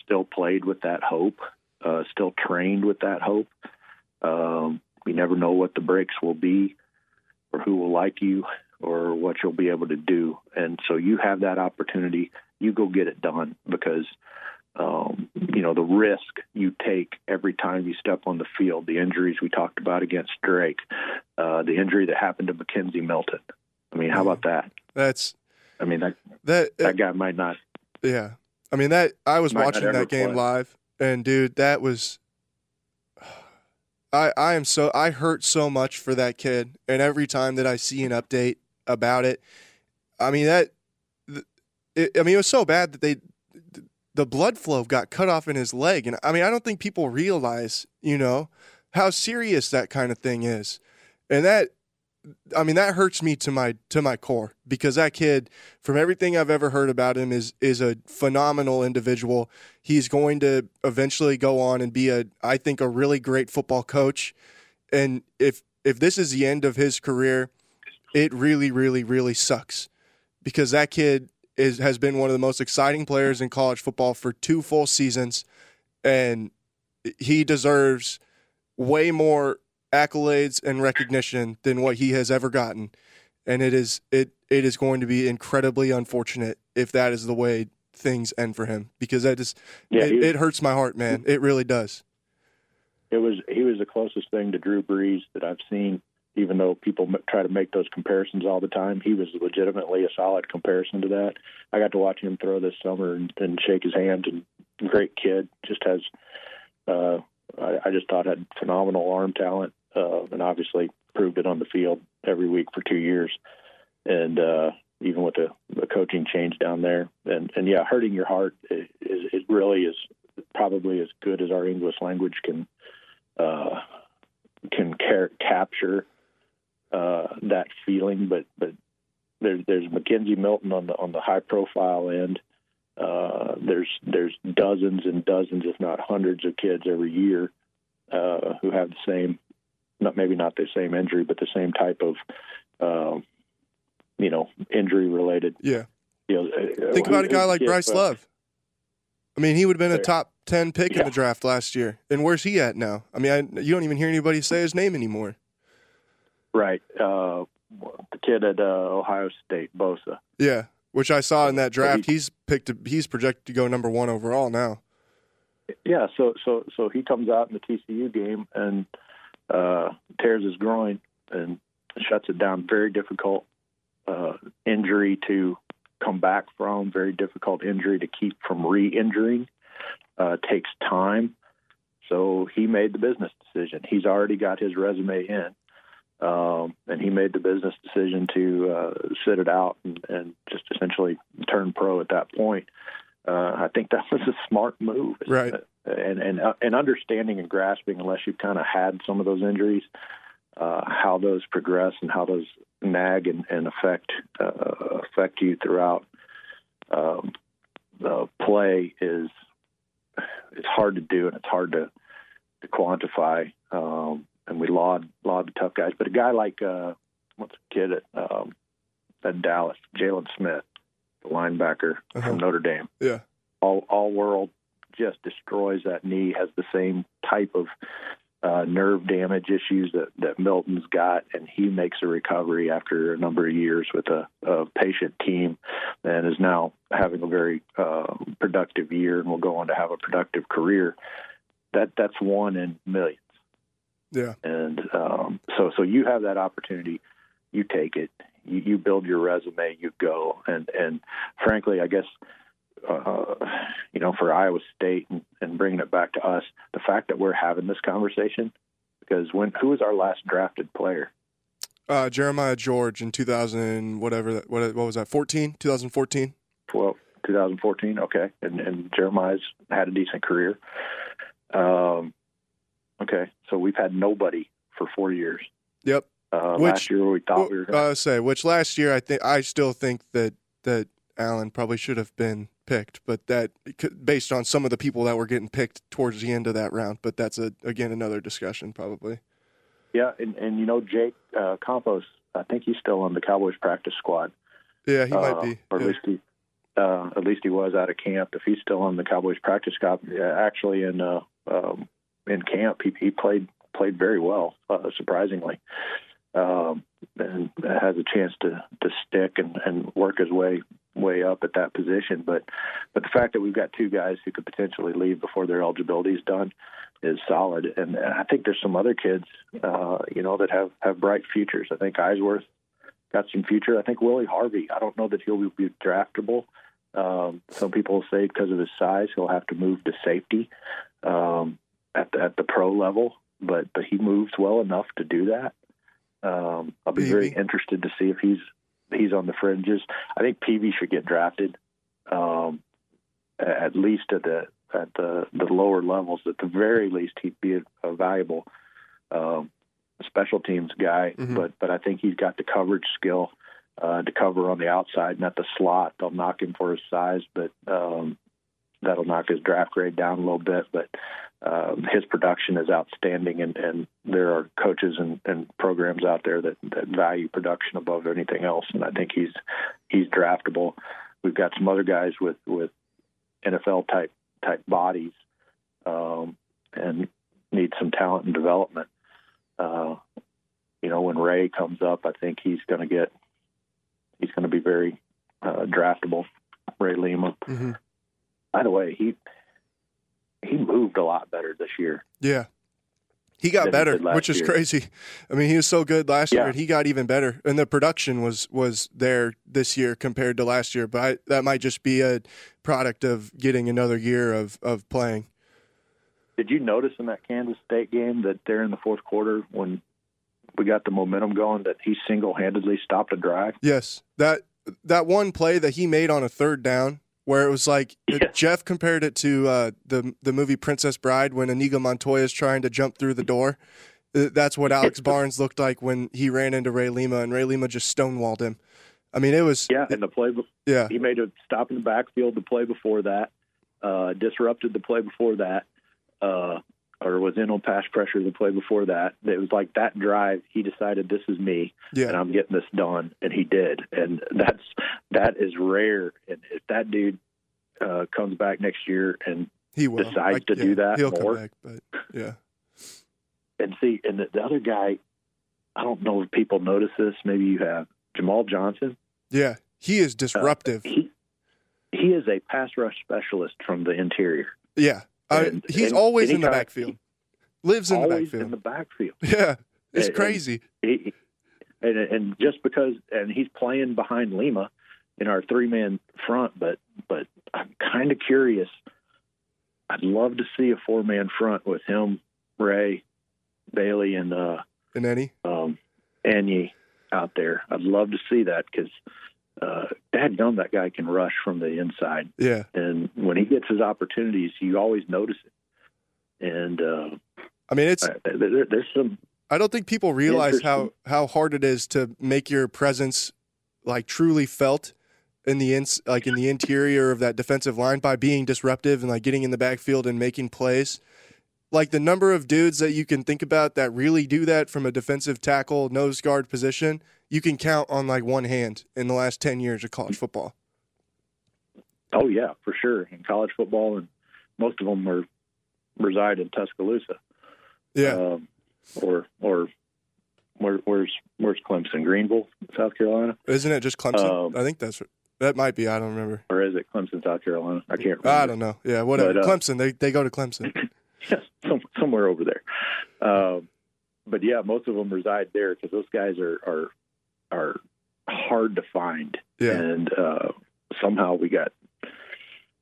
Still played with that hope. Uh, still trained with that hope. Um, you never know what the breaks will be or who will like you or what you'll be able to do. And so you have that opportunity. You go get it done because, um, you know, the risk you take every time you step on the field, the injuries we talked about against Drake, uh, the injury that happened to McKenzie Milton. I mean, how about that? That's I mean, that, that. that guy might not. Yeah. I mean that I was watching that game play. live and dude, that was I I am so I hurt so much for that kid and every time that I see an update about it, I mean that it, I mean it was so bad that they the blood flow got cut off in his leg and I mean I don't think people realize, you know, how serious that kind of thing is. And that I mean that hurts me to my to my core because that kid from everything I've ever heard about him is is a phenomenal individual. He's going to eventually go on and be a I think a really great football coach. And if if this is the end of his career, it really, really, really sucks because that kid is has been one of the most exciting players in college football for two full seasons, and he deserves way more accolades and recognition than what he has ever gotten. And it is it it is going to be incredibly unfortunate if that is the way things end for him because that just Yeah, it, he- it hurts my heart, man. It really does. it was he was the closest thing to Drew Brees that I've seen. Even though people try to make those comparisons all the time, he was legitimately a solid comparison to that. I got to watch him throw this summer and, and shake his hand. And great kid, just has. Uh, I, I just thought had phenomenal arm talent, uh, and obviously proved it on the field every week for two years. And uh, even with the, the coaching change down there, and and yeah, hurting your heart is it really is probably as good as our English language can uh, can car- capture uh, that feeling. But but there's there's McKenzie Milton on the on the high profile end. Uh, there's there's dozens and dozens, if not hundreds, of kids every year uh, who have the same, not maybe not the same injury, but the same type of, um, you know, injury related. Yeah. You know, uh, Think about a guy like yeah, Bryce Love. I mean, he would have been a top ten pick in the draft last year. And where's he at now? I mean, I, you don't even hear anybody say his name anymore. Right. Uh, the kid at uh, Ohio State, Bosa. Yeah, which I saw in that draft. he- He's picked. To, he's projected to go number one overall now. Yeah. So so so he comes out in the TCU game and uh, tears his groin and shuts it down. Very difficult uh, injury to come back from. Very difficult injury to keep from re-injuring. Uh, takes time. So he made the business decision. He's already got his resume in. Um, and he made the business decision to uh, sit it out and, and just essentially turn pro at that point. Uh, I think that was a smart move, Right. And and uh, and understanding and grasping, unless you've kind of had some of those injuries, uh, how those progress and how those nag and, and affect uh, affect you throughout um, the play is it's hard to do and it's hard to, to quantify. Um, and we laud laud the tough guys, but a guy like uh, what's the kid at um, at Dallas, Jaylon Smith, the linebacker Uh-huh. from Notre Dame, Yeah, all all world, just destroys that knee. Has the same type of uh, nerve damage issues that that Milton's got, and he makes a recovery after a number of years with a, a patient team, and is now having a very uh, productive year, and will go on to have a productive career. That that's one in millions yeah, and um, so so you have that opportunity. You take it. You, you build your resume. You go. And and frankly i guess uh, you know for iowa state and, and bringing it back to us the fact that we're having this conversation because when who was our last drafted player? Uh, Jeremiah George in 2000, whatever. That, what, what was that? 14, 2014. well 2014 okay. And and jeremiah's had a decent career. Um okay so we've had nobody for four years Yep. uh, Which- last year we thought we were Well, going uh, say which last year I think I still think that that Allen probably should have been picked, but that based on some of the people that were getting picked towards the end of that round. But that's a again another discussion probably. Yeah, and, and you know Jake uh, Campos, I think he's still on the Cowboys practice squad. Yeah, he uh, might be. or at Yeah. least he, uh, at least he was out of camp. If he's still on the Cowboys practice squad, uh, actually in uh, um, in camp, he, he played played very well, uh, surprisingly, um, and has a chance to to stick and, and work his way way up at that position. But but the fact that we've got two guys who could potentially leave before their eligibility is done is solid. And I think there's some other kids, uh, you know, that have have bright futures. I think Eisworth got some future. I think Willie Harvey. I don't know that he'll be draftable. Um, some people say because of his size, he'll have to move to safety um, at the, at the pro level. But but he moves well enough to do that. Um, I'll be very interested to see if he's he's on the fringes. I think Peavy should get drafted, um, at least at the at the, the lower levels. At the very least, he'd be a, a valuable um, special teams guy. Mhm. But but I think he's got the coverage skill uh, to cover on the outside, not the slot. They'll knock him for his size, but um, that'll knock his draft grade down a little bit. But um, his production is outstanding, and, and there are coaches and, and programs out there that, that value production above anything else. And I think he's he's draftable. We've got some other guys with with NFL type type bodies, um, and need some talent and development. Uh, you know, when Ray comes up, I think he's going to get he's going to be very uh, draftable. Ray Lima. Mm-hmm. By the way, he he moved a lot better this year. Yeah. He got Than he better, which is year. crazy. I mean, he was so good last year, and he got even better. And the production was was there this year compared to last year. But I, that might just be a product of getting another year of of playing. Did you notice in that Kansas State game that there in the fourth quarter when we got the momentum going that he single handedly stopped a drive? Yes, that that one play that he made on a third down, where it was like Yeah. Jeff compared it to uh, the the movie Princess Bride when Inigo Montoya is trying to jump through the door. Uh, That's what Alex Barnes looked like when he ran into Ray Lima, and Ray Lima just stonewalled him. I mean, it was Yeah, and the play be- yeah, he made a stop in the backfield the play before that, uh, disrupted the play before that, uh, or was in on pass pressure the play before that. It was like that drive. He decided this is me, and I'm getting this done, and he did. And that's that is rare. And if that dude uh, comes back next year and he will decides to yeah, do that He'll more. come back, but yeah, and see, and the, the other guy, I don't know if people notice this. Maybe you have Jamahl Johnson. yeah, he is disruptive. He he is a pass rush specialist from the interior. yeah, And- he's and always in the backfield. Lives in the backfield. in the backfield. yeah, it's And- crazy. He, and and just because and he's playing behind Lima in our three man front, but but I'm kind of curious. I'd love to see a four man front with him, Ray, Bailey, and uh, And any um, Enyi out there. I'd love to see that because uh, dadgum, that guy can rush from the inside, yeah, and when he gets his opportunities, you always notice it. And uh, I mean it's uh, there, there's some I don't think people realize how how hard it is to make your presence like truly felt in the ins like in the interior of that defensive line by being disruptive and like getting in the backfield and making plays. Like the number of dudes that you can think about that really do that from a defensive tackle nose guard position, you can count on like one hand in the last 10 years of college football. Oh yeah, for sure. In college football, and most of them are reside in Tuscaloosa. Yeah. Um, or or where, where's where's Clemson? Greenville, South Carolina, Isn't it just Clemson? um, I think that's that might be. I don't remember. or is it Clemson, South Carolina? I can't remember. I don't know. Yeah, whatever. But, uh, Clemson, they they go to Clemson. yes, some, somewhere over there. Um, but yeah, most of them reside there because those guys are are are hard to find, Yeah. and uh, somehow we got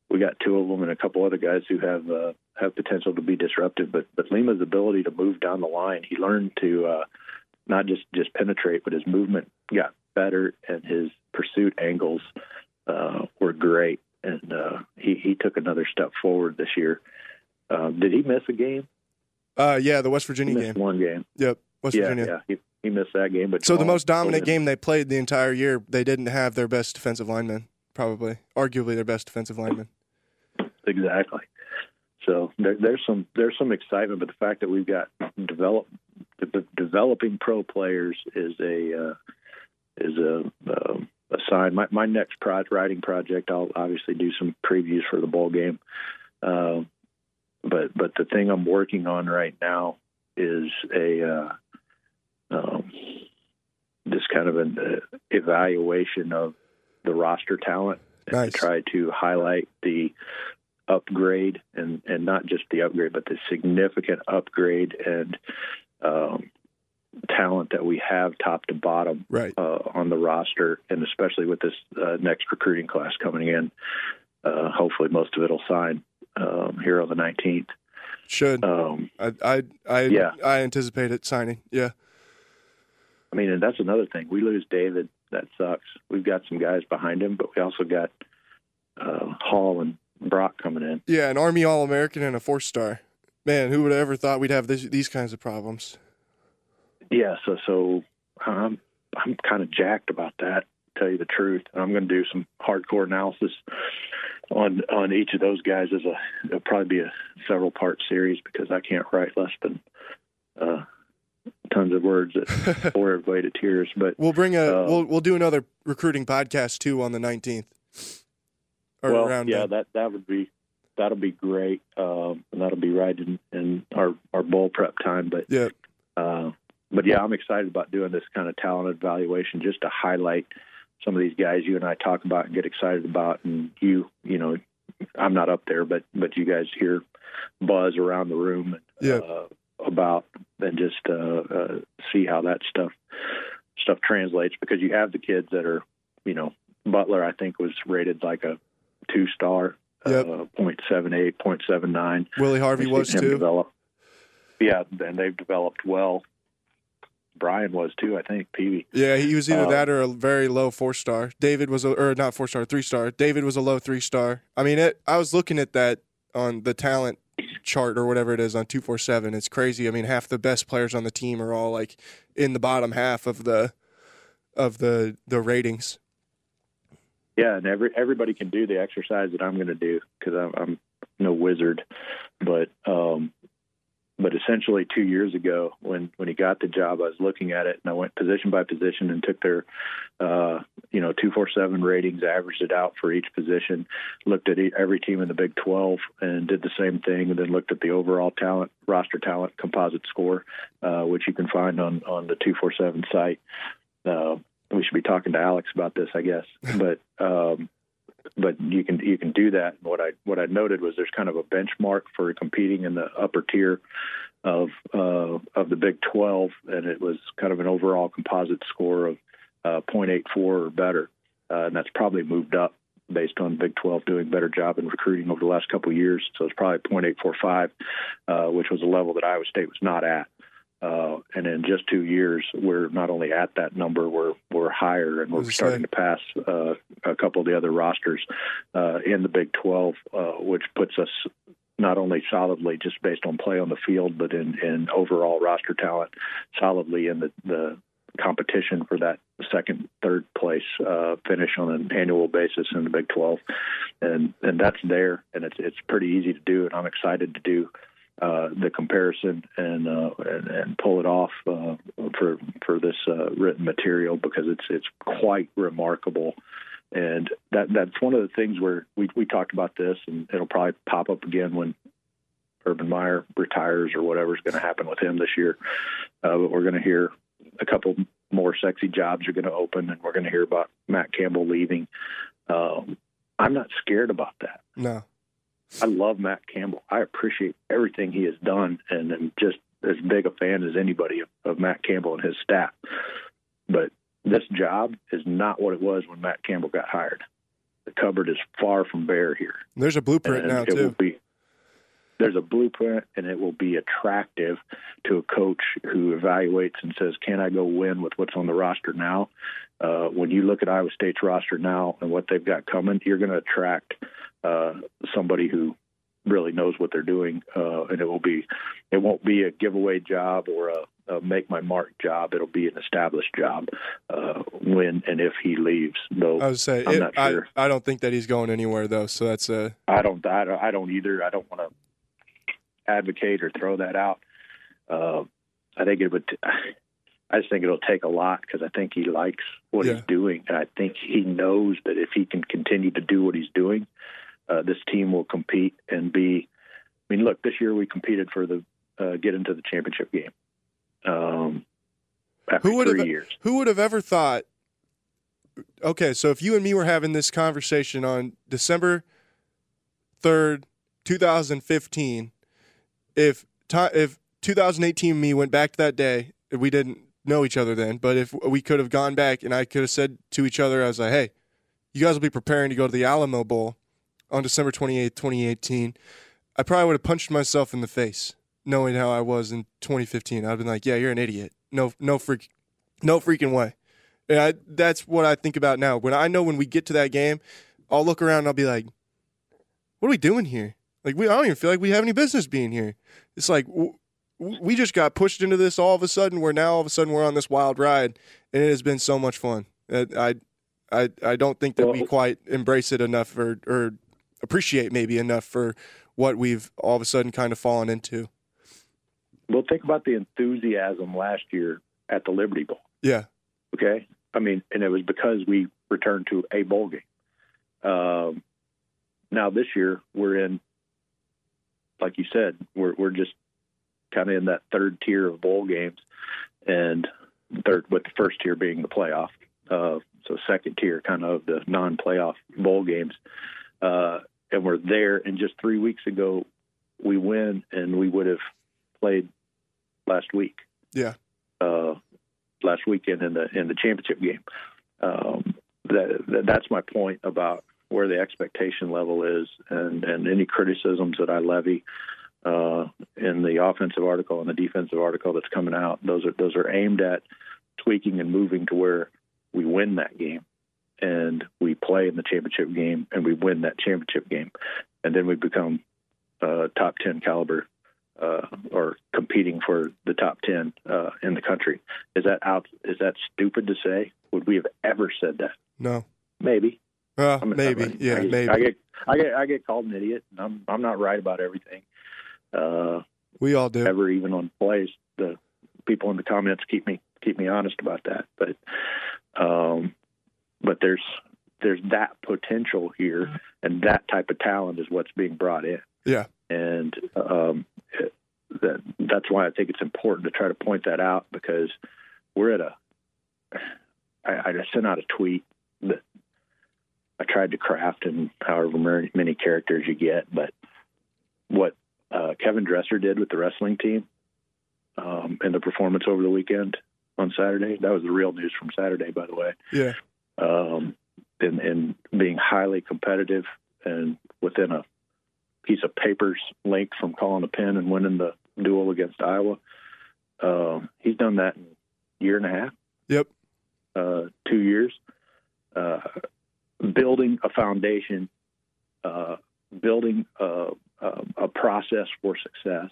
we got two of them and a couple other guys who have uh, have potential to be disruptive. But but Lima's ability to move down the line, he learned to uh, not just just penetrate, but his movement got better and his pursuit angles uh, were great, and uh, he he took another step forward this year. Um, did he miss a game? Uh yeah, the West Virginia game. one game. Yep. West yeah, Virginia. yeah, he, he missed that game. But So the most dominant game they played the entire year, they didn't have their best defensive lineman, probably, arguably their best defensive lineman. exactly. So there, there's some there's some excitement, but the fact that we've got develop de- de- developing pro players is a uh, is a um, a sign. My my next pro- writing project, I'll obviously do some previews for the bowl game. Um, but but the thing I'm working on right now is a uh, um, just kind of an uh, evaluation of the roster talent and Nice. to try to highlight the upgrade and and not just the upgrade, but the significant upgrade and um, talent that we have top to bottom Right. uh, on the roster, and especially with this uh, next recruiting class coming in. Uh, hopefully, most of it will sign um, here on the 19th. Should. Um, I I I yeah. I anticipate it signing. Yeah. I mean, and that's another thing. We lose David. That sucks. We've got some guys behind him, but we also got uh, Hall and Brock coming in. Yeah, an Army All American and a four star. Man, who would have ever thought we'd have this, these kinds of problems? Yeah, so so I'm I'm kind of jacked about that. To tell you the truth, and I'm going to do some hardcore analysis on on each of those guys is a it'll probably be a several part series because I can't write less than uh, tons of words that bore everybody to tears. But We'll bring a Uh, we'll we'll do another recruiting podcast too on the nineteenth. Well, around yeah, then. that that would be that'll be great, um, and that'll be right in, in our our bowl prep time. But yeah. uh, but yeah, I'm excited about doing this kind of talent evaluation just to highlight some of these guys you and I talk about and get excited about, and you you know I'm not up there, but but you guys hear buzz around the room Yeah. uh, about and just uh, uh, see how that stuff stuff translates because you have the kids that are you know Butler I think was rated like a two star Yep. uh, 0.78 0.79 Willie Harvey was too. Develop. Yeah, and they've developed well. Brian was too, I think. Peavy. Yeah, he was either Uh, that or a very low four star. David was a or not four star, three star. David was a low three star. I mean, it. I was looking at that on the talent chart or whatever it is on two four seven. It's crazy. I mean, half the best players on the team are all like in the bottom half of the of the the ratings. Yeah, and every everybody can do the exercise that I'm going to do because I'm, I'm no wizard, but um, but essentially two years ago when when he got the job, I was looking at it and I went position by position and took their uh, you know two four seven ratings, averaged it out for each position, looked at every team in the Big Twelve and did the same thing, and then looked at the overall talent roster talent composite score, uh, which you can find on on the two four seven site. Uh, we should be talking to Alex about this, I guess. But um, but you can you can do that. What I what I noted was there's kind of a benchmark for competing in the upper tier of uh, of the Big 12, and it was kind of an overall composite score of uh, 0.84 or better, uh, and that's probably moved up based on Big 12 doing a better job in recruiting over the last couple of years. So it's probably 0.845, uh, which was a level that Iowa State was not at. Uh, and in just two years, we're not only at that number, we're we're higher, and we're starting to pass uh, a couple of the other rosters uh, in the Big 12, uh, which puts us not only solidly just based on play on the field, but in, in overall roster talent, solidly in the, the competition for that second, third place uh, finish on an annual basis in the Big 12, and and that's there, and it's it's pretty easy to do, and I'm excited to do uh, the comparison and, uh, and and pull it off uh, for for this uh, written material because it's it's quite remarkable, and that that's one of the things where we we talked about this, and it'll probably pop up again when Urban Meyer retires or whatever's going to happen with him this year. Uh, but we're going to hear a couple more sexy jobs are going to open, and we're going to hear about Matt Campbell leaving. Um, I'm not scared about that. No. I love Matt Campbell. I appreciate everything he has done, and am just as big a fan as anybody of, of Matt Campbell and his staff. But this job is not what it was when Matt Campbell got hired. The cupboard is far from bare here. There's a blueprint and now it will too. be there's a blueprint, and it will be attractive to a coach who evaluates and says, "Can I go win with what's on the roster now?" Uh, when you look at Iowa State's roster now and what they've got coming, you're going to attract uh, somebody who really knows what they're doing, uh, and it will be it won't be a giveaway job or a, a make my mark job. It'll be an established job uh, when and if he leaves. Though I would say I'm it, not sure. I don't think that he's going anywhere though. So that's a I don't, I don't, I don't either. I don't want to advocate or throw that out. Uh, I think it would. I just think it'll take a lot because I think he likes what Yeah. he's doing, and I think he knows that if he can continue to do what he's doing, uh, this team will compete and be. I mean, look, this year we competed for the uh, get into the championship game. Um, after Who would three have- years? Who would have ever thought? Okay, so if you and me were having this conversation on December third, two thousand fifteen, if if 2018 me went back to that day, we didn't know each other then, but if we could have gone back and I could have said to each other, I was like, "Hey, you guys will be preparing to go to the Alamo Bowl on December 28th, 2018." I probably would have punched myself in the face, knowing how I was in 2015. I'd been like, "Yeah, you're an idiot. No, no freak, no freaking way." And I, that's what I think about now. When I know when we get to that game, I'll look around and I'll be like, "What are we doing here? Like, we I don't even feel like we have any business being here." It's like w- we just got pushed into this all of a sudden. Where now all of a sudden we're on this wild ride, and it has been so much fun. I, I, I don't think that we quite embrace it enough or or appreciate maybe enough for what we've all of a sudden kind of fallen into. Well, think about the enthusiasm last year at the Liberty Bowl. Yeah. Okay. I mean, and it was because we returned to a bowl game. Um, now this year we're in, like you said, we're we're just kind of in that third tier of bowl games, and third with the first tier being the playoff. Uh, so second tier, kind of the non-playoff bowl games, uh, and we're there. And just three weeks ago, we win, and we would have played last week. Yeah. Uh, last weekend in the in the championship game. Um, that, that that's my point about where the expectation level is, and and any criticisms that I levy uh, in the offensive article and the defensive article that's coming out. Those are those are aimed at tweaking and moving to where we win that game and we play in the championship game and we win that championship game and then we become uh, top 10 caliber uh, or competing for the top 10 uh, in the country is that out is that stupid to say would we have ever said that No. maybe Uh, maybe. Yeah, I get, maybe. I get I get I get called an idiot and I'm I'm not right about everything uh, we all do. ever even on plays. The people in the comments keep me keep me honest about that. But um, but there's there's that potential here, and that type of talent is what's being brought in. Yeah. and um, that that's why I think it's important to try to point that out because we're at a. I, I just sent out a tweet that I tried to craft in however many- many characters you get, but what uh, Kevin Dresser did with the wrestling team um, and the performance over the weekend on Saturday. That was the real news from Saturday, by the way. Yeah. Um, and, and being highly competitive and within a piece of paper's length from calling a pin and winning the duel against Iowa. Um, he's done that in a year and a half, Yep. uh, two years, uh, building a foundation, uh, building a, a, a process for success.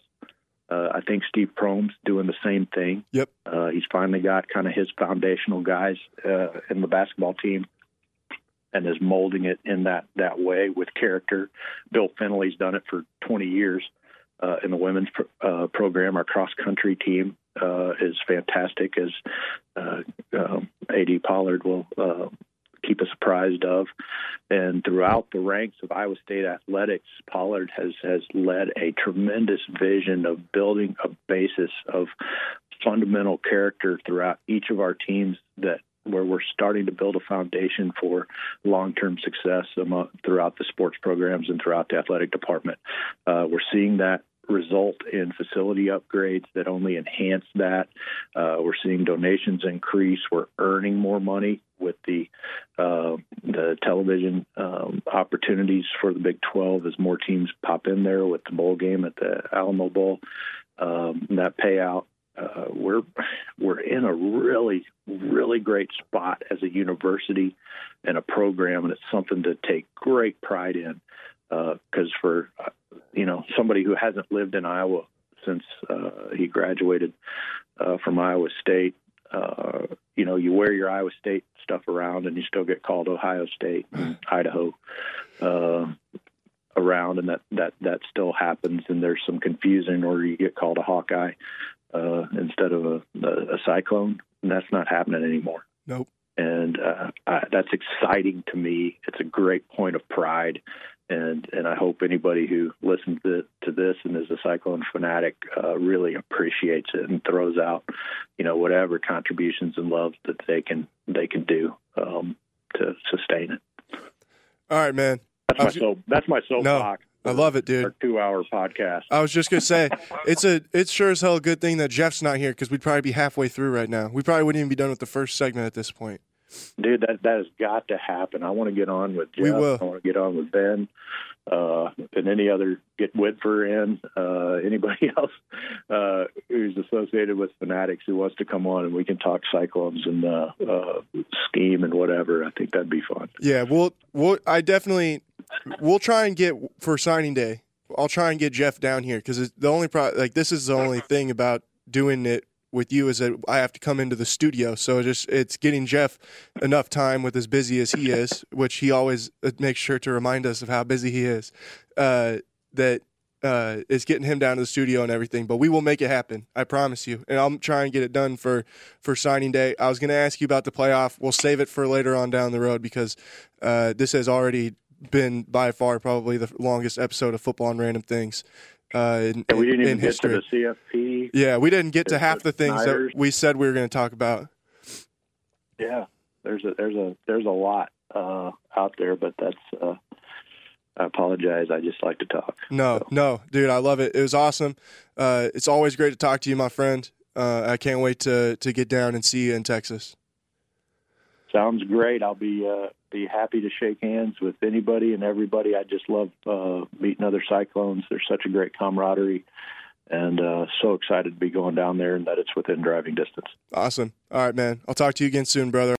Uh, I think Steve Prohm's doing the same thing. Yep. Uh, he's finally got kind of his foundational guys uh, in the basketball team and is molding it in that, that way with character. Bill Fennelly's done it for 20 years uh, in the women's pro- uh, program. Our cross country team uh, is fantastic, as uh, um, AD Pollard will uh, keep us apprised of. And throughout the ranks of Iowa State athletics, Pollard has has led a tremendous vision of building a basis of fundamental character throughout each of our teams that where we're starting to build a foundation for long-term success among, throughout the sports programs and throughout the athletic department. Uh, we're seeing that result in facility upgrades that only enhance that. Uh, we're seeing donations increase. We're earning more money with the uh, the television um, opportunities for the Big 12 as more teams pop in there with the bowl game at the Alamo Bowl. Um, that payout, uh, we're we're in a really really great spot as a university and a program, and it's something to take great pride in. Because for uh, you know somebody who hasn't lived in Iowa since uh, he graduated uh, from Iowa State, uh, you know, you wear your Iowa State stuff around, and you still get called Ohio State, and Idaho uh, around, and that that that still happens. And there's some confusion, or you get called a Hawkeye uh, instead of a, a, a Cyclone, and that's not happening anymore. Nope. And uh, I, that's exciting to me. It's a great point of pride and and I hope anybody who listens to, to this and is a Cyclone fanatic uh, really appreciates it and throws out, you know, whatever contributions and love that they can they can do um, to sustain it. All right, man. That's my soap. That's my soapbox. I love it, dude. Our two-hour podcast. I was just gonna say, it's a it's sure as hell a good thing that Jeff's not here because we'd probably be halfway through right now. We probably wouldn't even be done with the first segment at this point. Dude, that that has got to happen. I want to get on with Jeff. We will. I want to get on with Ben, uh, and any other get Whitfer in. Uh, anybody else uh, who's associated with Fanatics who wants to come on, and we can talk Cyclones and uh, uh, scheme and whatever. I think that'd be fun. Yeah, we'll we'll I definitely we'll try and get for signing day. I'll try and get Jeff down here because the only pro like this is the only thing about doing it with you is that I have to come into the studio, so just it's getting Jeff enough time with as busy as he is, which he always uh, makes sure to remind us of how busy he is. Uh, that uh, is getting him down to the studio and everything. But we will make it happen. I promise you. And I'll try and get it done for for signing day. I was going to ask you about the playoff. We'll save it for later on down the road because uh, this has already been by far probably the longest episode of football and random things. Uh, in, And we didn't in even get history. to the CFP. Yeah, we didn't get to half the things Niners. that we said we were going to talk about. Yeah, there's a there's a there's a lot uh, out there, but that's. Uh, I apologize. I just like to talk. No, no, dude, I love it. It was awesome. Uh, it's always great to talk to you, my friend. Uh, I can't wait to to get down and see you in Texas. Sounds great. I'll be uh, be happy to shake hands with anybody and everybody. I just love uh, meeting other Cyclones. There's such a great camaraderie, and uh, so excited to be going down there and that it's within driving distance. Awesome. All right, man. I'll talk to you again soon, brother.